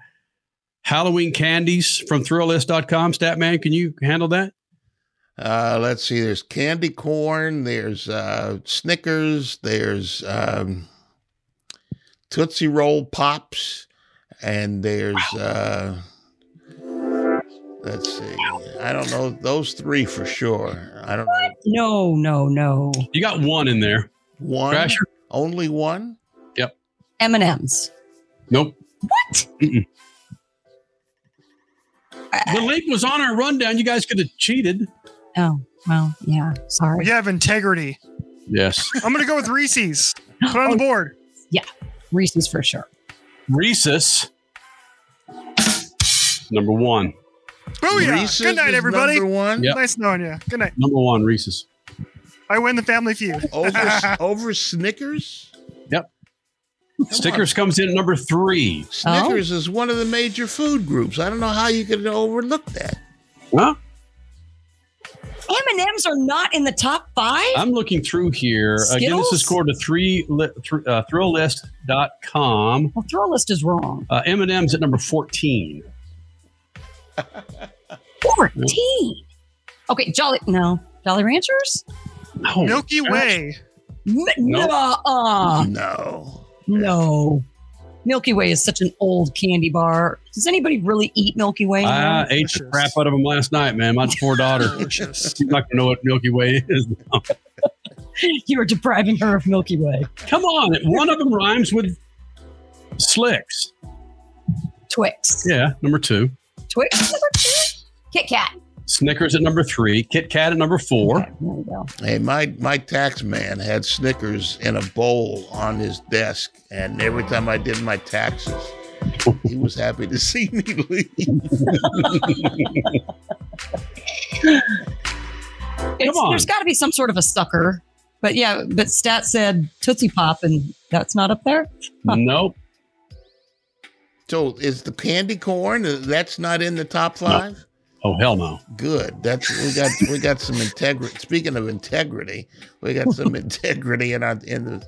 Halloween candies from thrillist.com. Statman, can you handle that? Uh, let's see. There's candy corn. There's uh, Snickers. There's um, Tootsie Roll Pops, and there's uh, let's see. I don't know those three for sure. I don't know No, no, no. You got one in there. one. Crasher? Only one. Yep. M and M's. Nope. What? Mm-mm. The link was on our rundown. You guys could have cheated. Oh, well, yeah. Sorry. We have integrity. Yes. I'm going to go with Reese's. Put it on the oh, board. Yeah, Reese's for sure. Reese's. Number one. Booyah. Reese's Good night, everybody. number one? Yep. Nice knowing you. Good night. Number one, Reese's. I win the family feud. Over over [laughs] Snickers. Yep. Snickers comes in at number three. Snickers is one of the major food groups. I don't know how you could overlook that. Huh? M and M's are not in the top five. I'm looking through here. Again, this is Skittles? scored to three li- th- uh, thrillist.com. well, throw list is wrong. Uh, M&M's at number 14. [laughs] Fourteen. Okay, Jolly. No, Jolly Ranchers? No. Milky Way. N- Nope. nuh-uh. No. No. Milky Way is such an old candy bar. Does anybody really eat Milky Way? I anymore? ate the crap out of them last night, man. My poor daughter. She's not gonna know what Milky Way is. now. [laughs] you are depriving her of Milky Way. Come on, one of them rhymes with slicks. Twix. Yeah, number two. Twix number two. Kit Kat. Snickers at number three. Kit Kat at number four. There we go. Hey, my my tax man had Snickers in a bowl on his desk, and every time I did my taxes, [laughs] he was happy to see me leave. [laughs] It's, on. There's got to be some sort of a sucker. But yeah, but Stat said Tootsie Pop, and that's not up there. Nope. so, is the candy corn uh, that's not in the top five? Oh hell no. Good. That's we got we got some integrity. Speaking of integrity, we got some [laughs] integrity in our in the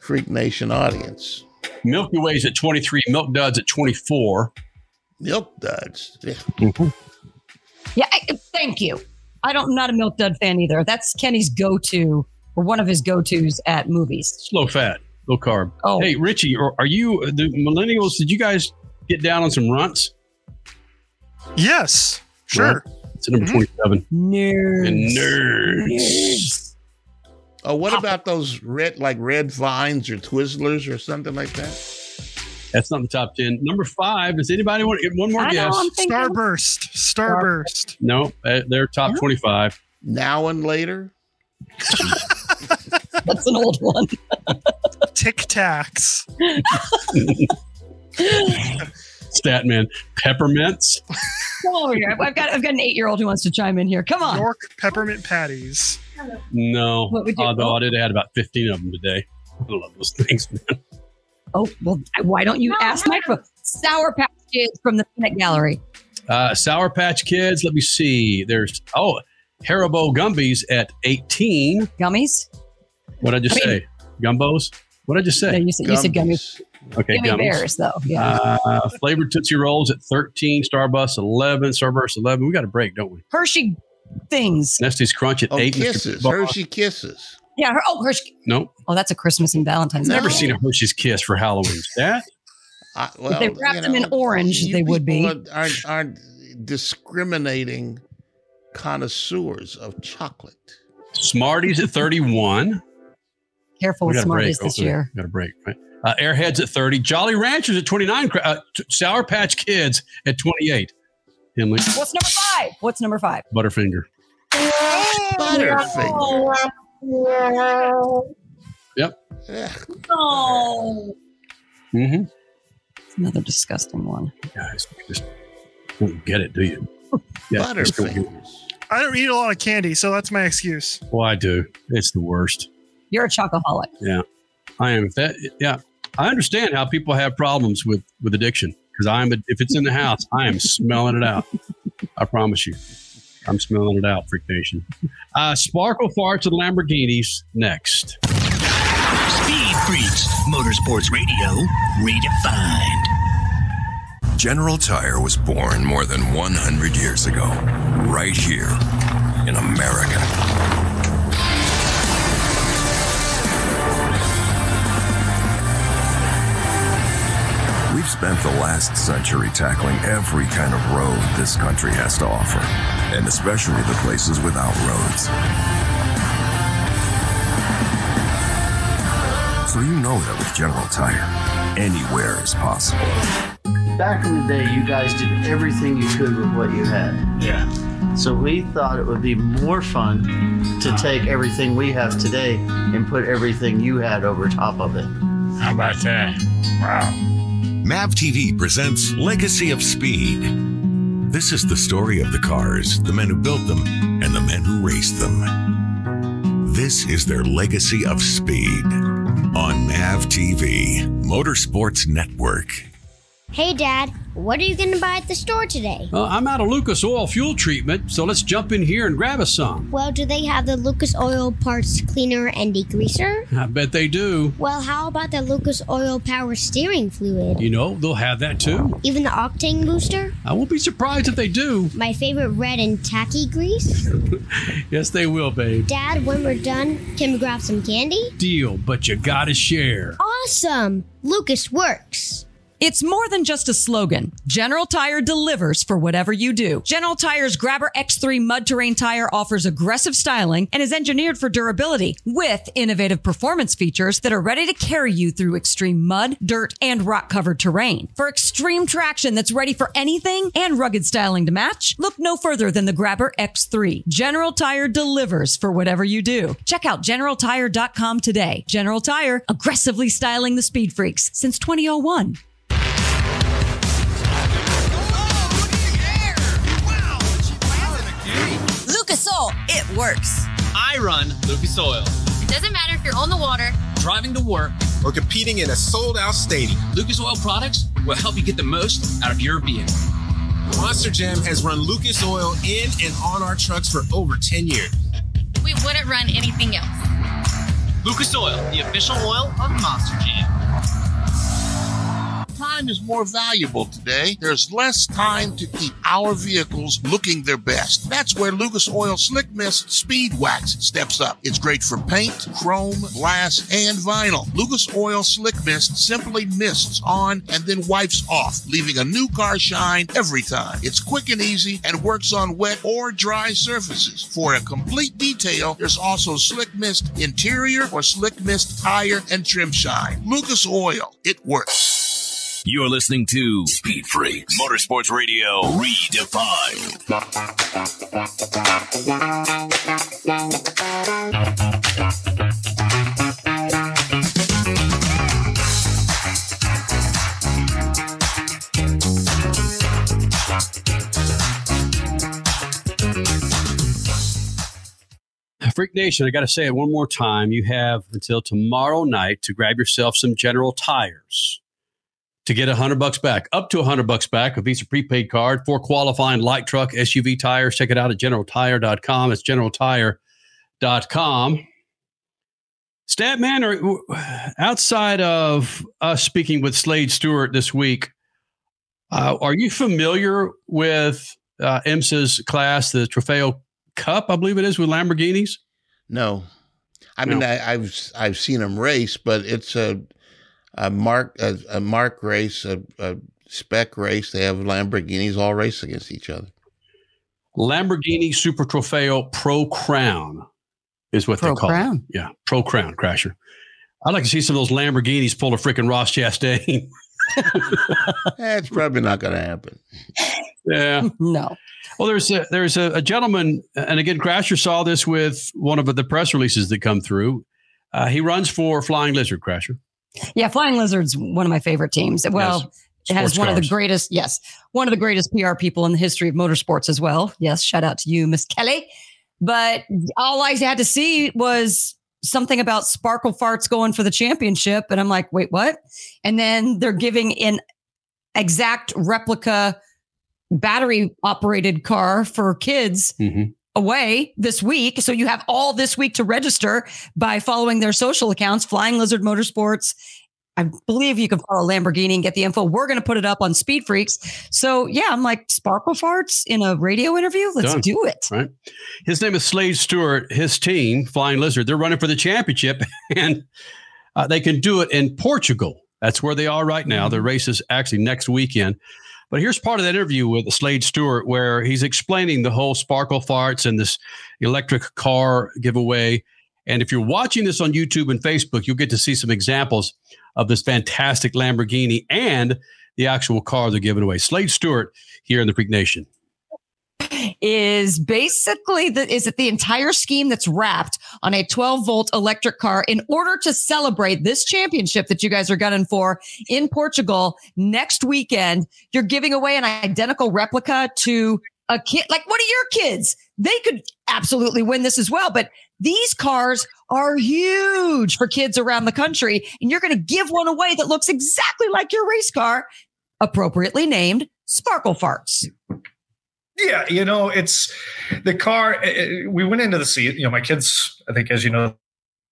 Freak Nation audience. Milky Way's at 23. Milk Duds at 24. Milk duds. Yeah. Mm-hmm. Yeah, I, thank you. I don't. I'm not a Milk Dud fan either. That's Kenny's go-to or one of his go-tos at movies. Slow fat, low carb. Oh. Hey, Richie, are, are you the millennials? Did you guys get down on some runts? Yes. Sure. It's at number 27. Nerds. And nerds. Oh, what about those red like red vines or Twizzlers or something like that? That's not the top 10. Number five. Does anybody want to get one more I guess? I'm Starburst. Starburst. No, uh, they're top 25. Now and later. [laughs] That's an old one. Tic Tacs. [laughs] Statman. Peppermints. Come over here. I've got. I've got an eight-year-old who wants to chime in here. Come on. York peppermint patties. No. What would you- Although I did add about 15 of them today. I love those things, man. Oh well. Why don't you ask Micro? Sour Patch Kids from the Peanut Gallery. Uh, Sour Patch Kids. Let me see. There's, oh, Haribo Gumbies at 18. Gummies. What did I just I mean- say? Gumbos? What did I just say? No, you said you said gummies. Okay, Gummy gummies. bears, though. Yeah. Uh, flavored Tootsie Rolls at 13, Starburst 11, Starburst 11. We got a break, don't we? Hershey things. Nestle's Crunch at Oh, 8. Kisses. Boss. Hershey kisses. Yeah. Her, oh, Hershey. Nope. Oh, that's a Christmas and Valentine's. Never Day. seen a Hershey's Kiss for Halloween. [laughs] That? I, If they wrapped them in orange, they would be. Aren't, aren't discriminating connoisseurs of chocolate. Smarties at 31. Careful We with got a break. Smarties this year. Got a break, right? Uh, Airheads at 30. Jolly Ranchers at 29. Uh, Sour Patch Kids at 28. Emily, What's number five? What's number five? Butterfinger. Butterfinger. Yep. Oh, Mm-hmm. it's another disgusting one. Guys, you just don't get it, do you? [laughs] Yeah, just don't get it. Butterfingers. I don't eat a lot of candy, so that's my excuse. Well, I do. It's the worst. You're a chocoholic. Yeah, I am. If that, yeah, I understand how people have problems with with addiction because I'm. A, if it's in the house, I am smelling it out. I promise you, I'm smelling it out. Freak Nation. Uh, Sparkle farts and Lamborghinis next. Speed Freaks, Motorsports Radio, redefined. General Tire was born more than 100 years ago, right here in America. We've spent the last century tackling every kind of road this country has to offer, and especially the places without roads. So you know that with General Tire, anywhere is possible. Back in the day, you guys did everything you could with what you had. Yeah. So we thought it would be more fun to uh-huh. take everything we have today and put everything you had over top of it. How about that? Wow. MAV TV presents Legacy of Speed. This is the story of the cars, the men who built them, and the men who raced them. This is their legacy of speed on MAV TV, Motorsports Network. Hey, Dad, What are you going to buy at the store today? Uh, I'm out of Lucas Oil fuel treatment, so let's jump in here and grab us some. Well, do they have the Lucas Oil Parts Cleaner and Degreaser? I bet they do. Well, how about the Lucas Oil Power Steering Fluid? You know, they'll have that too. Even the Octane Booster? I won't be surprised if they do. My favorite red and tacky grease? [laughs] yes, they will, babe. Dad, when we're done, can we grab some candy? Deal, but you gotta share. Awesome! Lucas works. It's more than just a slogan. General Tire delivers for whatever you do. General Tire's Grabber X3 mud terrain tire offers aggressive styling and is engineered for durability with innovative performance features that are ready to carry you through extreme mud, dirt, and rock covered terrain. For extreme traction that's ready for anything and rugged styling to match, look no further than the Grabber X3. General Tire delivers for whatever you do. Check out generaltire.com today. General Tire, aggressively styling the speed freaks since 2001. It works. I run Lucas Oil. It doesn't matter if you're on the water, driving to work, or competing in a sold out stadium. Lucas Oil products will help you get the most out of your vehicle. Monster Jam has run Lucas Oil in and on our trucks for over 10 years. We wouldn't run anything else. Lucas Oil, the official oil of Monster Jam. Time is more valuable today. There's less time to keep our vehicles looking their best. That's where Lucas Oil Slick Mist Speed Wax steps up. It's great for paint, chrome, glass, and vinyl. Lucas Oil Slick Mist simply mists on and then wipes off, leaving a new car shine every time. It's quick and easy and works on wet or dry surfaces. For a complete detail, there's also Slick Mist Interior or Slick Mist Tire and Trim Shine. Lucas Oil, it works. You're listening to Speed Freaks Motorsports Radio Redefined. Freak Nation, I got to say it one more time. You have until tomorrow night to grab yourself some General Tires to get a hundred bucks back, up to a hundred bucks back, a Visa prepaid card for qualifying light truck SUV tires. Check it out at generaltire.com. It's generaltire.com. Statman, or outside of us speaking with Slade Stewart this week, uh, are you familiar with uh, IMSA's class, the Trofeo Cup, I believe it is, with Lamborghinis? No, I mean No. I, I've I've seen them race, but it's a a mark a, a mark race, a, a spec race. They have Lamborghinis all race against each other. Lamborghini Super Trofeo Pro Crown is what Pro they call Crown. it. Yeah, Pro Crown Crasher. I'd like to see some of those Lamborghinis pull a freaking Ross Chastain. [laughs] That's probably not going to happen. yeah. [laughs] No. Well, there's a, there's a, a gentleman, and again, Crasher saw this with one of the press releases that come through. Uh, he runs for Flying Lizard Crasher. Yeah, Flying Lizard's one of my favorite teams. Well, Yes. it has Sports one of the greatest, yes, one of the greatest PR people in the history of motorsports as well. Yes, shout out to you, Miss Kelly. But all I had to see was something about Sparkle Farts going for the championship. And I'm like, wait, what? And then they're giving an exact replica battery operated car for kids Mm-hmm. Away this week. So you have all this week to register by following their social accounts, Flying Lizard Motorsports. I believe you can follow Lamborghini and get the info. We're going to put it up on Speed Freaks. So yeah, I'm like sparkle farts in a radio interview. Let's Done. do it. Right. His name is Slade Stewart. His team, Flying Lizard, they're running for the championship, [laughs] and uh, they can do it in Portugal. That's where they are right now. The race is actually next weekend. But here's part of that interview with Slade Stewart where he's explaining the whole sparkle farts and this electric car giveaway. And if you're watching this on YouTube and Facebook, you'll get to see some examples of this fantastic Lamborghini and the actual car they're giving away. Slade Stewart here in the Freak Nation. Is basically the is it the entire scheme that's wrapped on a 12 volt electric car in order to celebrate this championship that you guys are gunning for in Portugal next weekend. You're giving away an identical replica to a kid like one of your kids. They could absolutely win this as well, but these cars are huge for kids around the country, and you're going to give one away that looks exactly like your race car. appropriately named Sparkle Farts. Yeah, you know, it's the car. It, we went into the seat. You know, my kids. I think, as you know,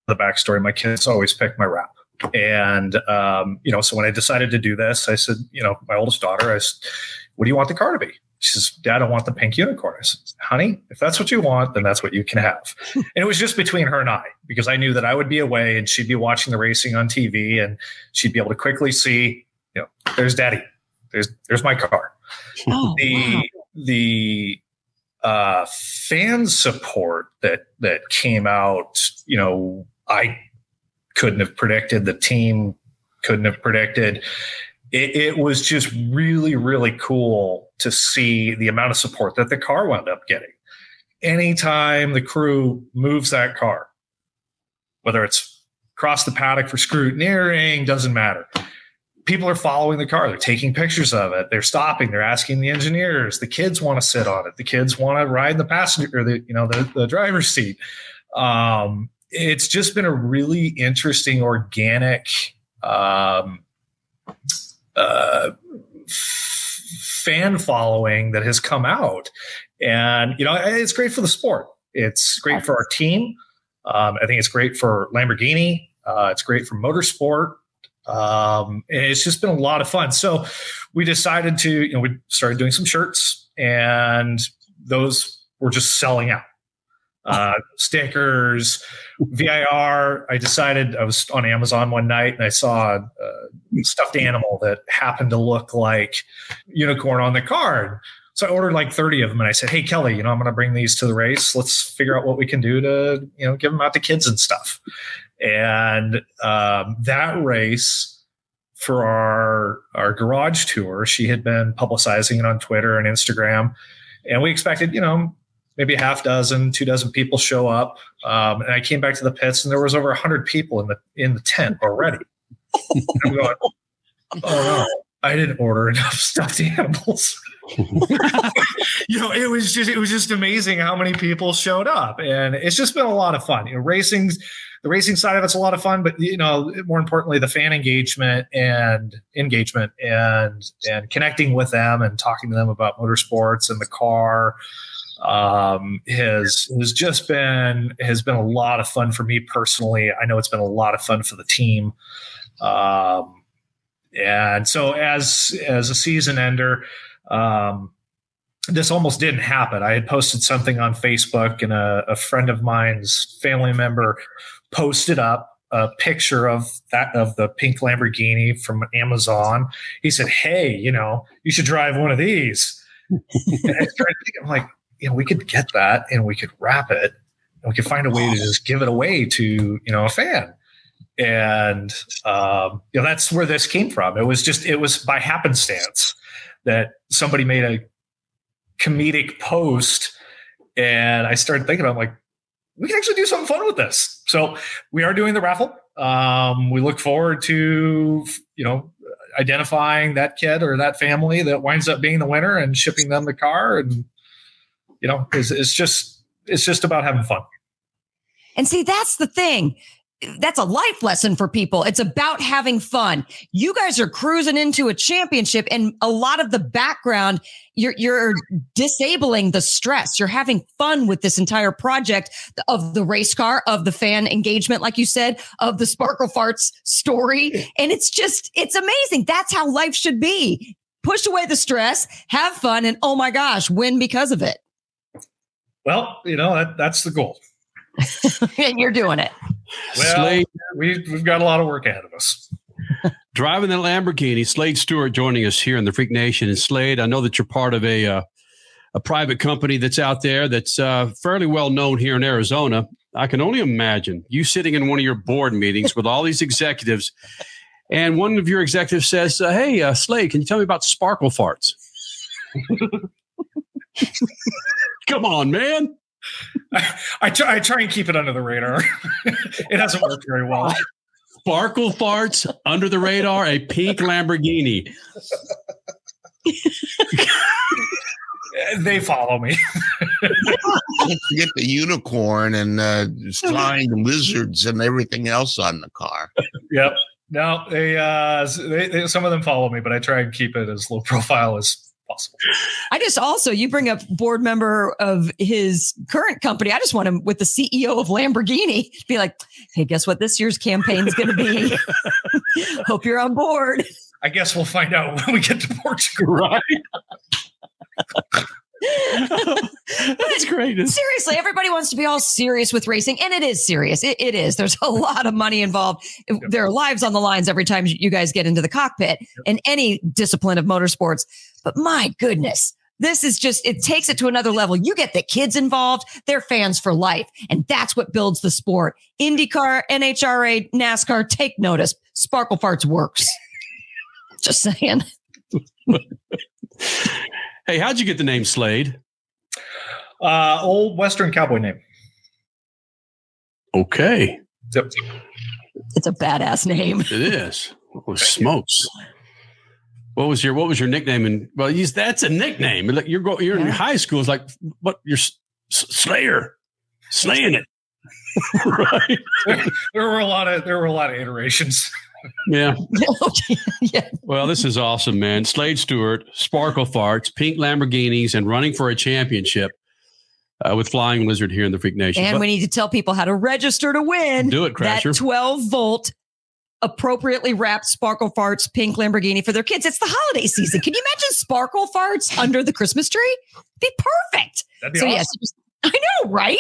the backstory. My kids always pick my wrap, and um, you know, so when I decided to do this, I said, you know, my oldest daughter, I said, "What do you want the car to be?" She says, Dad, I want the pink unicorn. I said, Honey, if that's what you want, then that's what you can have. and it was just between her and I because I knew that I would be away and she'd be watching the racing on TV and she'd be able to quickly see, you know, there's daddy. There's there's my car. Oh, the wow. The uh, fan support that that came out, you know, I couldn't have predicted. The team couldn't have predicted. It, it was just really, really cool to see the amount of support that the car wound up getting. Anytime the crew moves that car, whether it's across the paddock for scrutineering, doesn't matter. People are following the car. They're taking pictures of it. They're stopping. They're asking the engineers. The kids want to sit on it. The kids want to ride the passenger or the you know the, the driver's seat. Um, it's just been a really interesting organic um, uh, f- fan following that has come out, and you know it's great for the sport. It's great for our team. Um, I think it's great for Lamborghini. Uh, it's great for motorsport. Um, it's just been a lot of fun. So we decided to, you know, we started doing some shirts, and those were just selling out. [laughs] Uh, stickers, VIR. I decided I was on Amazon one night and I saw a stuffed animal that happened to look like unicorn on the card. So I ordered like 30 of them and I said, Hey, Kelly, you know, I'm going to bring these to the race. Let's figure out what we can do to, you know, give them out to kids and stuff. And um, that race for our, our garage tour, she had been publicizing it on Twitter and Instagram. And we expected, you know, maybe a half dozen, two dozen people show up. Um, and I came back to the pits and there was over a hundred people in the, in the tent already. [laughs] And I'm going, oh no, I didn't order enough stuffed animals. [laughs] you know, it was just it was just amazing how many people showed up, and it's just been a lot of fun. You know, racing, the racing side of it's a lot of fun, but you know, more importantly, the fan engagement and engagement and and connecting with them and talking to them about motorsports and the car um, has has just been has been a lot of fun for me personally. I know it's been a lot of fun for the team. Um, and so as as a season ender, um, this almost didn't happen. I had posted something on Facebook, and a, a friend of mine's family member posted up a picture of that of the pink Lamborghini from Amazon. He said, "Hey, you know, you should drive one of these." [laughs] and I started thinking, I'm like, you know, we could get that and we could wrap it and we could find a way to just give it away to you know a fan and um, you know that's where this came from. It was just it was by happenstance that somebody made a comedic post, and I started thinking, I'm like, we can actually do something fun with this. So we are doing the raffle. Um, we look forward to you know identifying that kid or that family that winds up being the winner and shipping them the car, and you know, it's, it's just it's just about having fun. And see, that's the thing. That's a life lesson for people. It's about having fun. You guys are cruising into a championship and a lot of the background, you're, you're disabling the stress. You're having fun with this entire project of the race car, of the fan engagement, like you said, of the Sparkle Farts story. And it's just, it's amazing. That's how life should be. Push away the stress, have fun, and oh my gosh, win because of it. Well, you know, that, that's the goal. [laughs] and you're doing it. Well, Slade. we've, we've got a lot of work ahead of us. [laughs] Driving the Lamborghini, Slade Stewart joining us here in the Freak Nation. And Slade, I know that you're part of a uh, a private company that's out there that's uh, fairly well known here in Arizona. I can only imagine you sitting in one of your board meetings with all these executives, and one of your executives says, uh, "Hey, uh, Slade, can you tell me about Sparkle Farts?" [laughs] Come on, man. I, I, try, I try and keep it under the radar. [laughs] it hasn't worked very well. Sparkle farts under the radar, a pink Lamborghini. they follow me. Don't forget the unicorn and uh, flying [laughs] lizards and everything else on the car. Yep. No, they, uh, they, they, some of them follow me, but I try and keep it as low profile as possible. I just also you bring up board member of his current company. I just want him with the CEO of Lamborghini to be like, "Hey, guess what? This year's campaign is going to be. [laughs] Hope you're on board." I guess we'll find out when we get to Portugal. Right. [laughs] That's great. Seriously, everybody wants to be all serious with racing, and it is serious. It, it is. There's a lot of money involved. There are lives on the lines every time you guys get into the cockpit in any discipline of motorsports. But my goodness, this is just, it takes it to another level. You get the kids involved, they're fans for life. And that's what builds the sport. IndyCar, NHRA, NASCAR, take notice. Sparkle Farts works. [laughs] just saying. [laughs] hey, how'd you get the name Slade? Uh, old Western cowboy name. Okay. Yep. It's a badass name. It is. [laughs] Oh, smokes. What was your What was your nickname? And well, you, that's a nickname. Like you're go, you're yeah. in high school. It's like what? You're S- Slayer, slaying it. [laughs] right. There, there were a lot of there were a lot of iterations. Yeah. [laughs] yeah. Well, this is awesome, man. Slade Stewart, Sparkle Farts, Pink Lamborghinis, and running for a championship uh, with Flying Lizard here in the Freak Nation. And But- we need to tell people how to register to win. Do it, That Crasher. 12 volt appropriately wrapped sparkle farts pink Lamborghini for their kids. It's the holiday season. Can you imagine sparkle farts under the Christmas tree? Be perfect. That'd be so awesome. yes, [laughs] I know, right?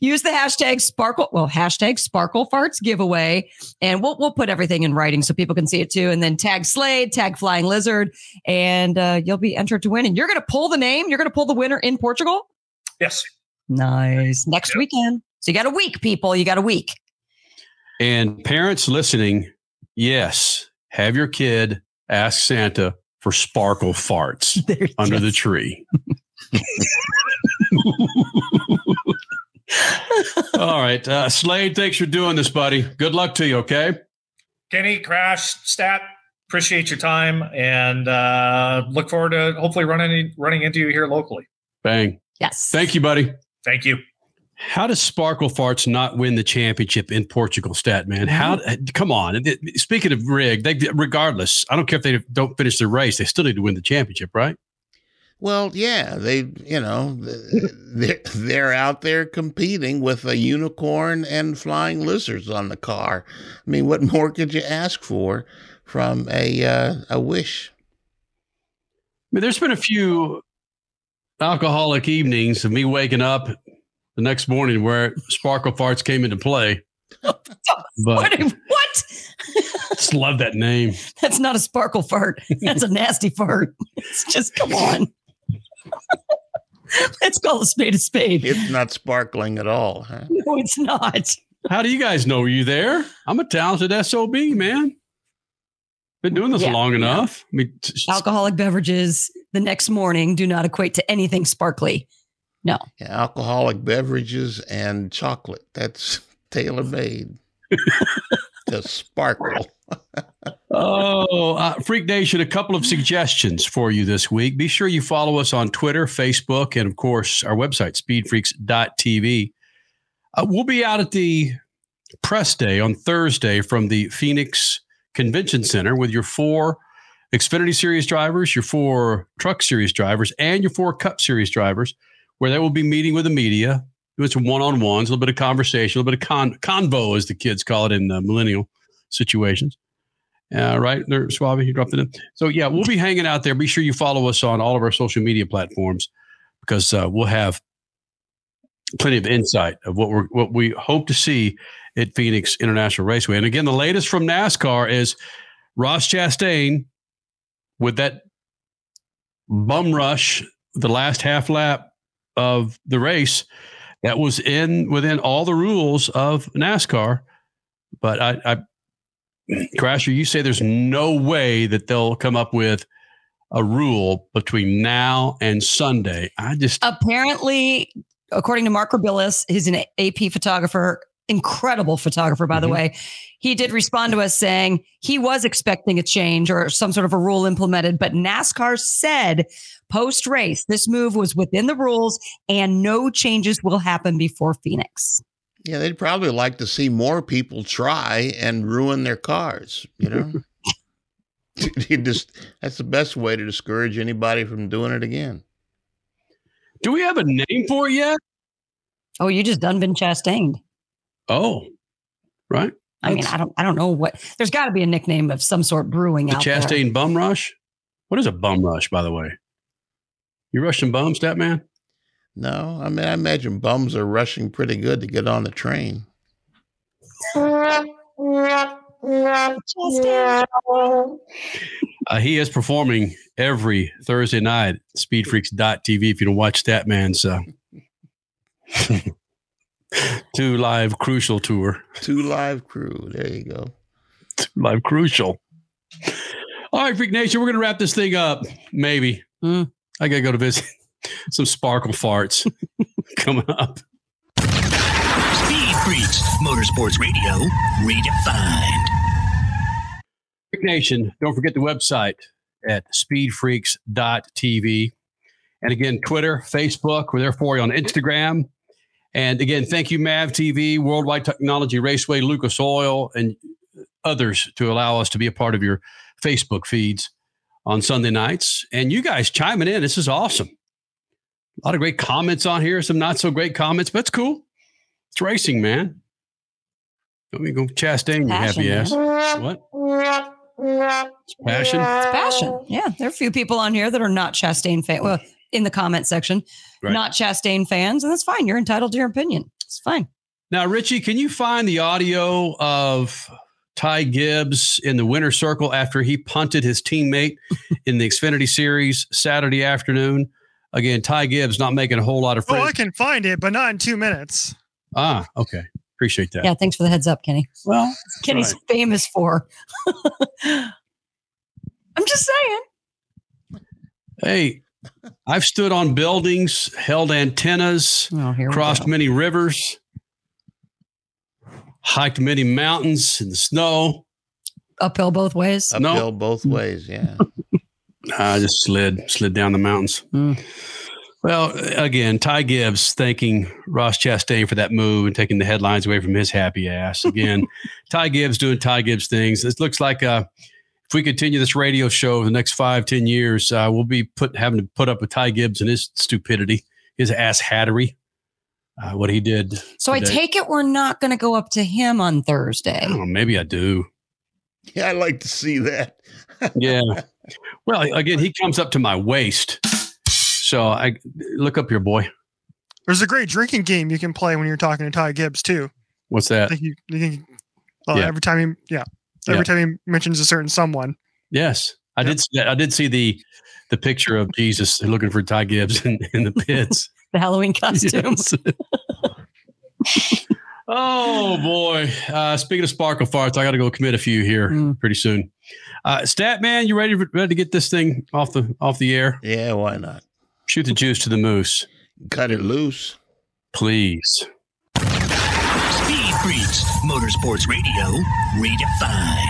Use the hashtag sparkle, well, hashtag sparkle farts giveaway. And we'll we'll put everything in writing so people can see it too. And then tag Slade, tag Flying Lizard, and uh, you'll be entered to win. And you're gonna pull the name, you're gonna pull the winner in Portugal. Yes. Nice. Next weekend. So you got a week, people. You got a week. And parents listening, yes, have your kid ask Santa for sparkle farts [laughs] under the tree. [laughs] All right. Uh, Slade, thanks for doing this, buddy. Good luck to you, okay? Kenny, Crash, Stat, appreciate your time and uh, look forward to hopefully running running into you here locally. Bang. Yes. Thank you, buddy. Thank you. How does Sparkle Farts not win the championship in Portugal, Stat man? How? Come on. Speaking of rig, they regardless. I don't care if they don't finish the race; they still need to win the championship, right? Well, yeah, they, you know, they're, they're out there competing with a unicorn and flying lizards on the car. I mean, what more could you ask for from a uh, a wish? I mean, there's been a few alcoholic evenings of me waking up the next morning where Sparkle Farts came into play. [laughs] But What? what? just love that name. That's not a sparkle fart. That's a nasty fart. It's just come on. [laughs] Let's call a spade a spade. It's not sparkling at all, huh? No, it's not. How do you guys know? Were you there? I'm a talented SOB, man. Been doing this Yeah. long enough. I mean, t- Alcoholic beverages the next morning do not equate to anything sparkly. No. Yeah, alcoholic beverages and chocolate. That's [laughs] tailor made to sparkle. [laughs] Oh, uh, Freak Nation, a couple of suggestions for you this week. Be sure you follow us on Twitter, Facebook, and of course, our website, speedfreaks.tv. Uh, we'll be out at the press day on Thursday from the Phoenix Convention Center with your four Xfinity Series drivers, your four Truck Series drivers, and your four Cup Series drivers, where they will be meeting with the media. Doing some one on ones, a little bit of conversation, a little bit of con- convo, as the kids call it in uh, millennial situations. Uh, right there, Suave, you dropped it in. So yeah, we'll be hanging out there. Be sure you follow us on all of our social media platforms because uh, we'll have plenty of insight of what we're what we hope to see at Phoenix International Raceway. And again, the latest from NASCAR is Ross Chastain with that bum rush, the last half lap of the race that was in within all the rules of NASCAR. But I, I Crasher, you say there's no way that they'll come up with a rule between now and Sunday. I just Apparently, according to Mark Rebilas, he's an AP photographer, incredible photographer, by the Mhm. way. He did respond to us saying he was expecting a change or some sort of a rule implemented, but NASCAR said post race, this move was within the rules and no changes will happen before Phoenix. Yeah, they'd probably like to see more people try and ruin their cars, you know? [laughs] [laughs] you just that's the best way to discourage anybody from doing it again. Do we have a name for it yet? Oh, you just done been chastained. Oh, right. I mean, I don't, I don't know what. There's got to be a nickname of some sort brewing The out there. Chastain Bum Rush. What is a bum rush, by the way? You rushing bums, that man? No, I mean I imagine bums are rushing pretty good to get on the train. Uh, he is performing every Thursday night at speedfreaks.tv if you don't watch that man's [laughs] uh, two live crucial tour. Two live crew. There you go. Live crucial. All right, Freak Nation, we're going to wrap this thing up. Maybe. I got to go to visit [laughs] some sparkle farts [laughs] coming up. Speed Freaks, Motorsports Radio, redefined. Freak Nation, don't forget the website at speedfreaks.tv. And again, Twitter, Facebook, we're there for you on Instagram. And again, thank you, MAV TV, Worldwide Technology Raceway, Lucas Oil, and others to allow us to be a part of your Facebook feeds on Sunday nights. And you guys chiming in. This is awesome. A lot of great comments on here, some not so great comments, but it's cool. It's racing, man. Let me go Chastain, you happy ass. man. What? Passion? It's passion. [gasps] Yeah, there are a few people on here that are not Chastain fan. Well, in the comment section, Right. not Chastain fans, and that's fine. You're entitled to your opinion. It's fine. Now, Richie, can you find the audio of Ty Gibbs in the winner circle after he punted his teammate in the Xfinity Series Saturday afternoon? Again, Ty Gibbs not making a whole lot of Oh, I can find it, but not in two minutes. ah, okay. Appreciate that. Yeah, thanks for the heads up, Kenny. Well, Kenny's right. famous for. [laughs] I'm just saying. Hey, I've stood on buildings, held antennas, Oh, crossed many rivers, hiked many mountains in the snow. Uphill both ways. No. Uphill both ways, yeah. [laughs] I just slid slid down the mountains. Well, again, Ty Gibbs thanking Ross Chastain for that move and taking the headlines away from his happy ass. Again, [laughs] Ty Gibbs doing Ty Gibbs things. It looks like uh, if we continue this radio show over the next five, ten years, uh, we'll be put having to put up with Ty Gibbs and his stupidity, his ass hattery, uh, what he did. So I take it we're not going to go up to him on Thursday. Oh, maybe I do. Yeah, I'd like to see that. [laughs] Yeah. Well, again, he comes up to my waist. So I look up your boy. There's a great drinking game you can play when you're talking to Ty Gibbs too. What's I that? think you, you can, well, Yeah. every time he, yeah, every Yeah. time he mentions a certain someone. Yes, I did. See that. I did see the the picture of Jesus looking for Ty Gibbs [laughs] in, in the pits. The Halloween [laughs] costume. Yes. oh boy! Uh, speaking of sparkle farts, I got to go commit a few here Mm. pretty soon. Uh, Stat man, you ready ready to get this thing off the off the air? Yeah, why not? Shoot the juice to the moose, Cut it loose. please. Speed Freaks, Motorsports Radio, redefined.